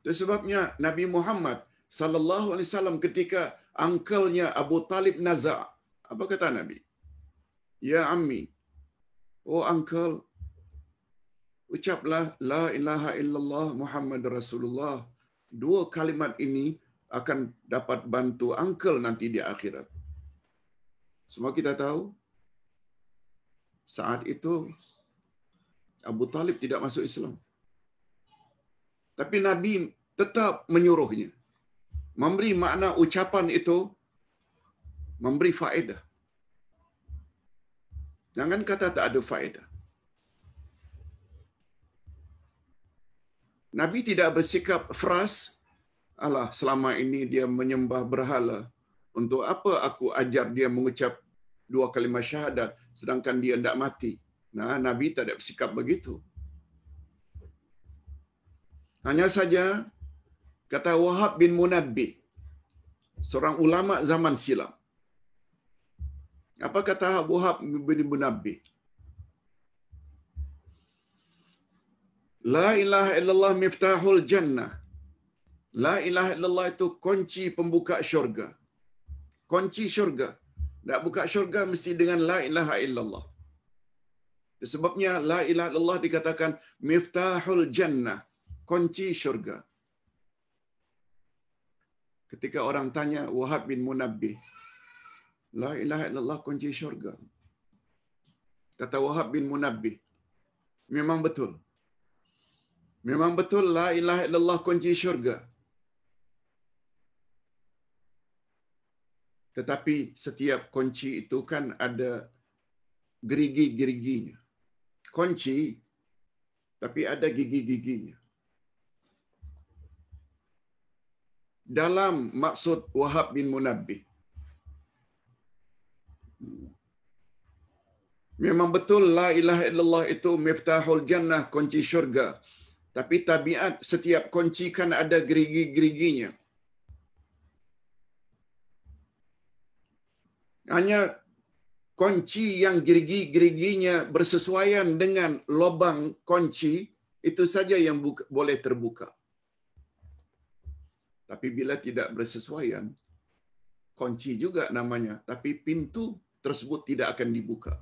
Itu sebabnya Nabi Muhammad sallallahu alaihi wasallam ketika angkelnya Abu Talib naza' apa kata Nabi? Ya ammi, oh uncle, ucaplah la ilaha illallah Muhammad Rasulullah. Dua kalimat ini akan dapat bantu uncle nanti di akhirat. Semua kita tahu saat itu Abu Talib tidak masuk Islam. Tapi Nabi tetap menyuruhnya. Memberi makna ucapan itu memberi faedah. Jangan kata tak ada faedah. Nabi tidak bersikap fras, Allah selama ini dia menyembah berhala. Untuk apa aku ajar dia mengucap dua kalimat syahadat sedangkan dia tidak mati? Nah, Nabi tidak bersikap begitu. Hanya saja kata Wahab bin Munabbih, seorang ulama zaman silam. Apa kata Wahab bin Munabbih? La ilaha illallah miftahul jannah. La ilaha illallah itu kunci pembuka syurga. Kunci syurga. Nak buka syurga mesti dengan la ilaha illallah. Sebabnya la ilaha illallah dikatakan miftahul jannah. Kunci syurga. Ketika orang tanya Wahab bin Munabbih, La ilaha illallah kunci syurga. Kata Wahab bin Munabbih, memang betul. Memang betul la ilaha illallah kunci syurga. Tetapi setiap kunci itu kan ada gerigi-geriginya. Kunci tapi ada gigi-giginya. Dalam maksud Wahab bin Munabbih. Memang betul la ilaha illallah itu miftahul jannah kunci syurga. Tapi tabiat setiap kunci kan ada gerigi-geriginya. Hanya kunci yang gerigi-geriginya bersesuaian dengan lubang kunci itu saja yang buka, boleh terbuka. Tapi bila tidak bersesuaian, kunci juga namanya, tapi pintu tersebut tidak akan dibuka.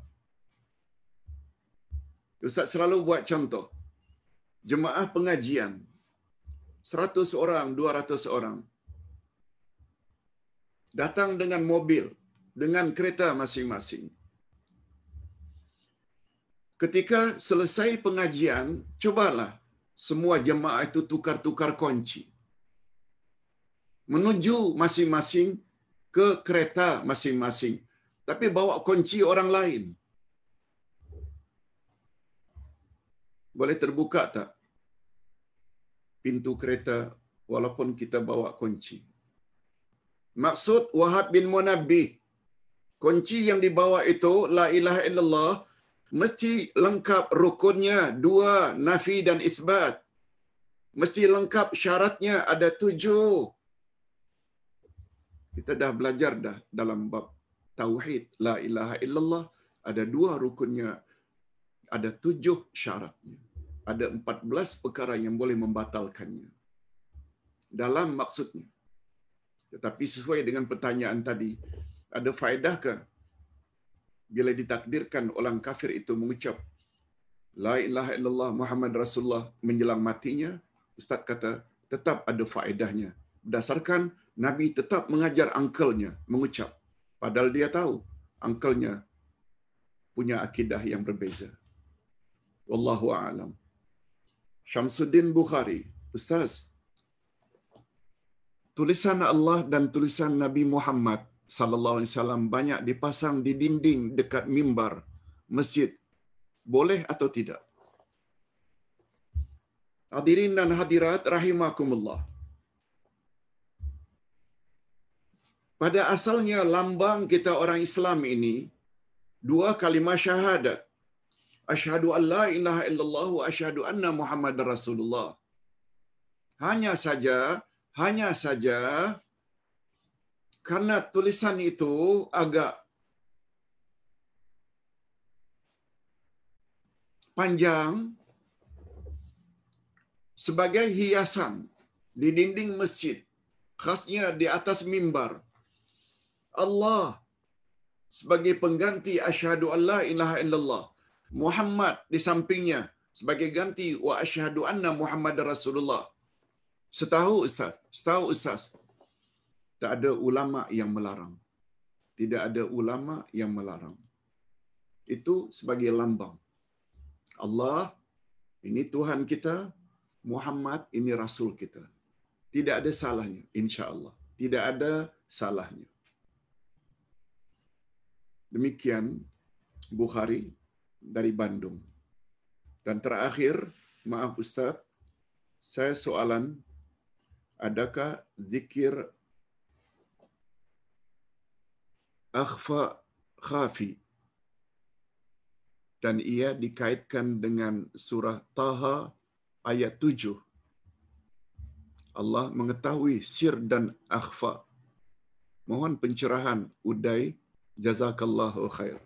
Ustaz selalu buat contoh. Jemaah pengajian. 100 orang, 200 orang. Datang dengan mobil, dengan kereta masing-masing. Ketika selesai pengajian, cobalah semua jemaah itu tukar-tukar kunci. Menuju masing-masing ke kereta masing-masing. Tapi bawa kunci orang lain. Boleh terbuka tak pintu kereta walaupun kita bawa kunci? Maksud Wahab bin Munabbih, kunci yang dibawa itu, La ilaha illallah, mesti lengkap rukunnya, dua, nafi dan isbat. Mesti lengkap syaratnya, ada tujuh. Kita dah belajar dah dalam bab Tauhid, La ilaha illallah, ada dua rukunnya, ada tujuh syaratnya. Ada empat belas perkara yang boleh membatalkannya. Dalam maksudnya. Tetapi sesuai dengan pertanyaan tadi, ada faedah ke bila ditakdirkan orang kafir itu mengucap La ilaha illallah Muhammad Rasulullah menjelang matinya, Ustaz kata tetap ada faedahnya. Berdasarkan Nabi tetap mengajar angkelnya mengucap. Padahal dia tahu angkelnya punya akidah yang berbeza. Wallahu a'lam. Syamsuddin Bukhari, Ustaz. Tulisan Allah dan tulisan Nabi Muhammad sallallahu alaihi wasallam banyak dipasang di dinding dekat mimbar masjid. Boleh atau tidak? Hadirin dan hadirat rahimakumullah. Pada asalnya lambang kita orang Islam ini dua kalimah syahadat. Asyhadu an la ilaha illallah wa asyhadu anna Muhammadar Rasulullah. Hanya saja, hanya saja karena tulisan itu agak panjang sebagai hiasan di dinding masjid khasnya di atas mimbar Allah sebagai pengganti asyhadu alla ilaha illallah Muhammad di sampingnya sebagai ganti wa asyhadu anna Muhammad Rasulullah setahu ustaz setahu ustaz tak ada ulama yang melarang. Tidak ada ulama yang melarang. Itu sebagai lambang. Allah, ini Tuhan kita. Muhammad, ini Rasul kita. Tidak ada salahnya, insya Allah. Tidak ada salahnya. Demikian Bukhari dari Bandung. Dan terakhir, maaf Ustaz, saya soalan, adakah zikir akhfa khafi? Dan ia dikaitkan dengan surah Taha ayat 7 Allah mengetahui sir dan akhfa. Mohon pencerahan uday. Jazakallahu khair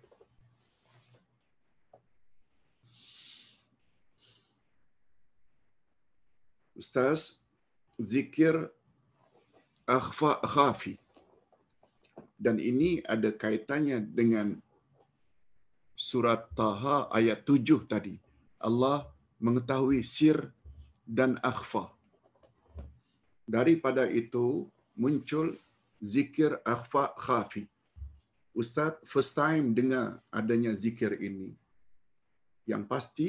Ustaz zikir akhfa khafi dan ini ada kaitannya dengan surat Taha ayat 7 tadi. Allah mengetahui sir dan akhfa. Daripada itu muncul zikir akhfa khafi. Ustaz first time dengar adanya zikir ini. Yang pasti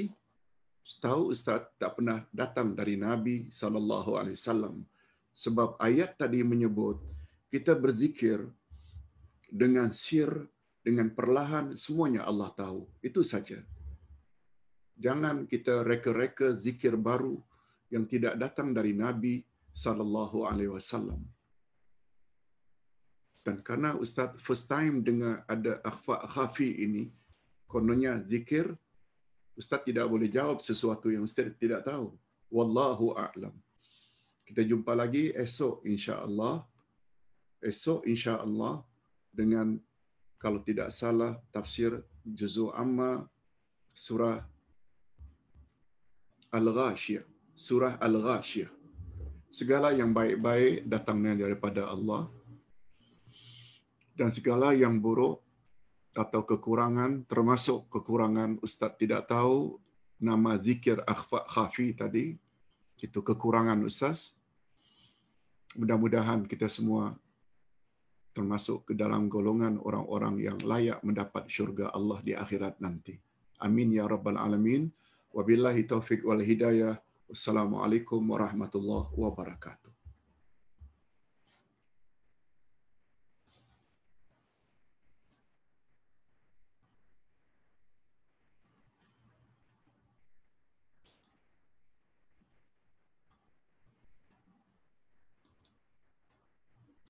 setahu Ustaz tak pernah datang dari Nabi sallallahu alaihi wasallam sebab ayat tadi menyebut kita berzikir dengan sir, dengan perlahan, semuanya Allah tahu. Itu saja. Jangan kita reka-reka zikir baru yang tidak datang dari Nabi sallallahu alaihi wasallam. Dan karena Ustaz first time dengar ada akhfa khafi ini, kononnya zikir, Ustaz tidak boleh jawab sesuatu yang Ustaz tidak tahu. Wallahu a'lam. Kita jumpa lagi esok insya-Allah. Esok insya-Allah dengan kalau tidak salah tafsir juzu amma surah Al-Ghashiyah. Surah Al-Ghashiyah. Segala yang baik-baik datangnya daripada Allah. Dan segala yang buruk atau kekurangan, termasuk kekurangan Ustaz tidak tahu nama zikir akhfa khafi tadi, itu kekurangan Ustaz. Mudah-mudahan kita semua termasuk ke dalam golongan orang-orang yang layak mendapat syurga Allah di akhirat nanti. Amin ya rabbal alamin. Wabillahi taufiq wal hidayah. Wassalamualaikum warahmatullahi wabarakatuh.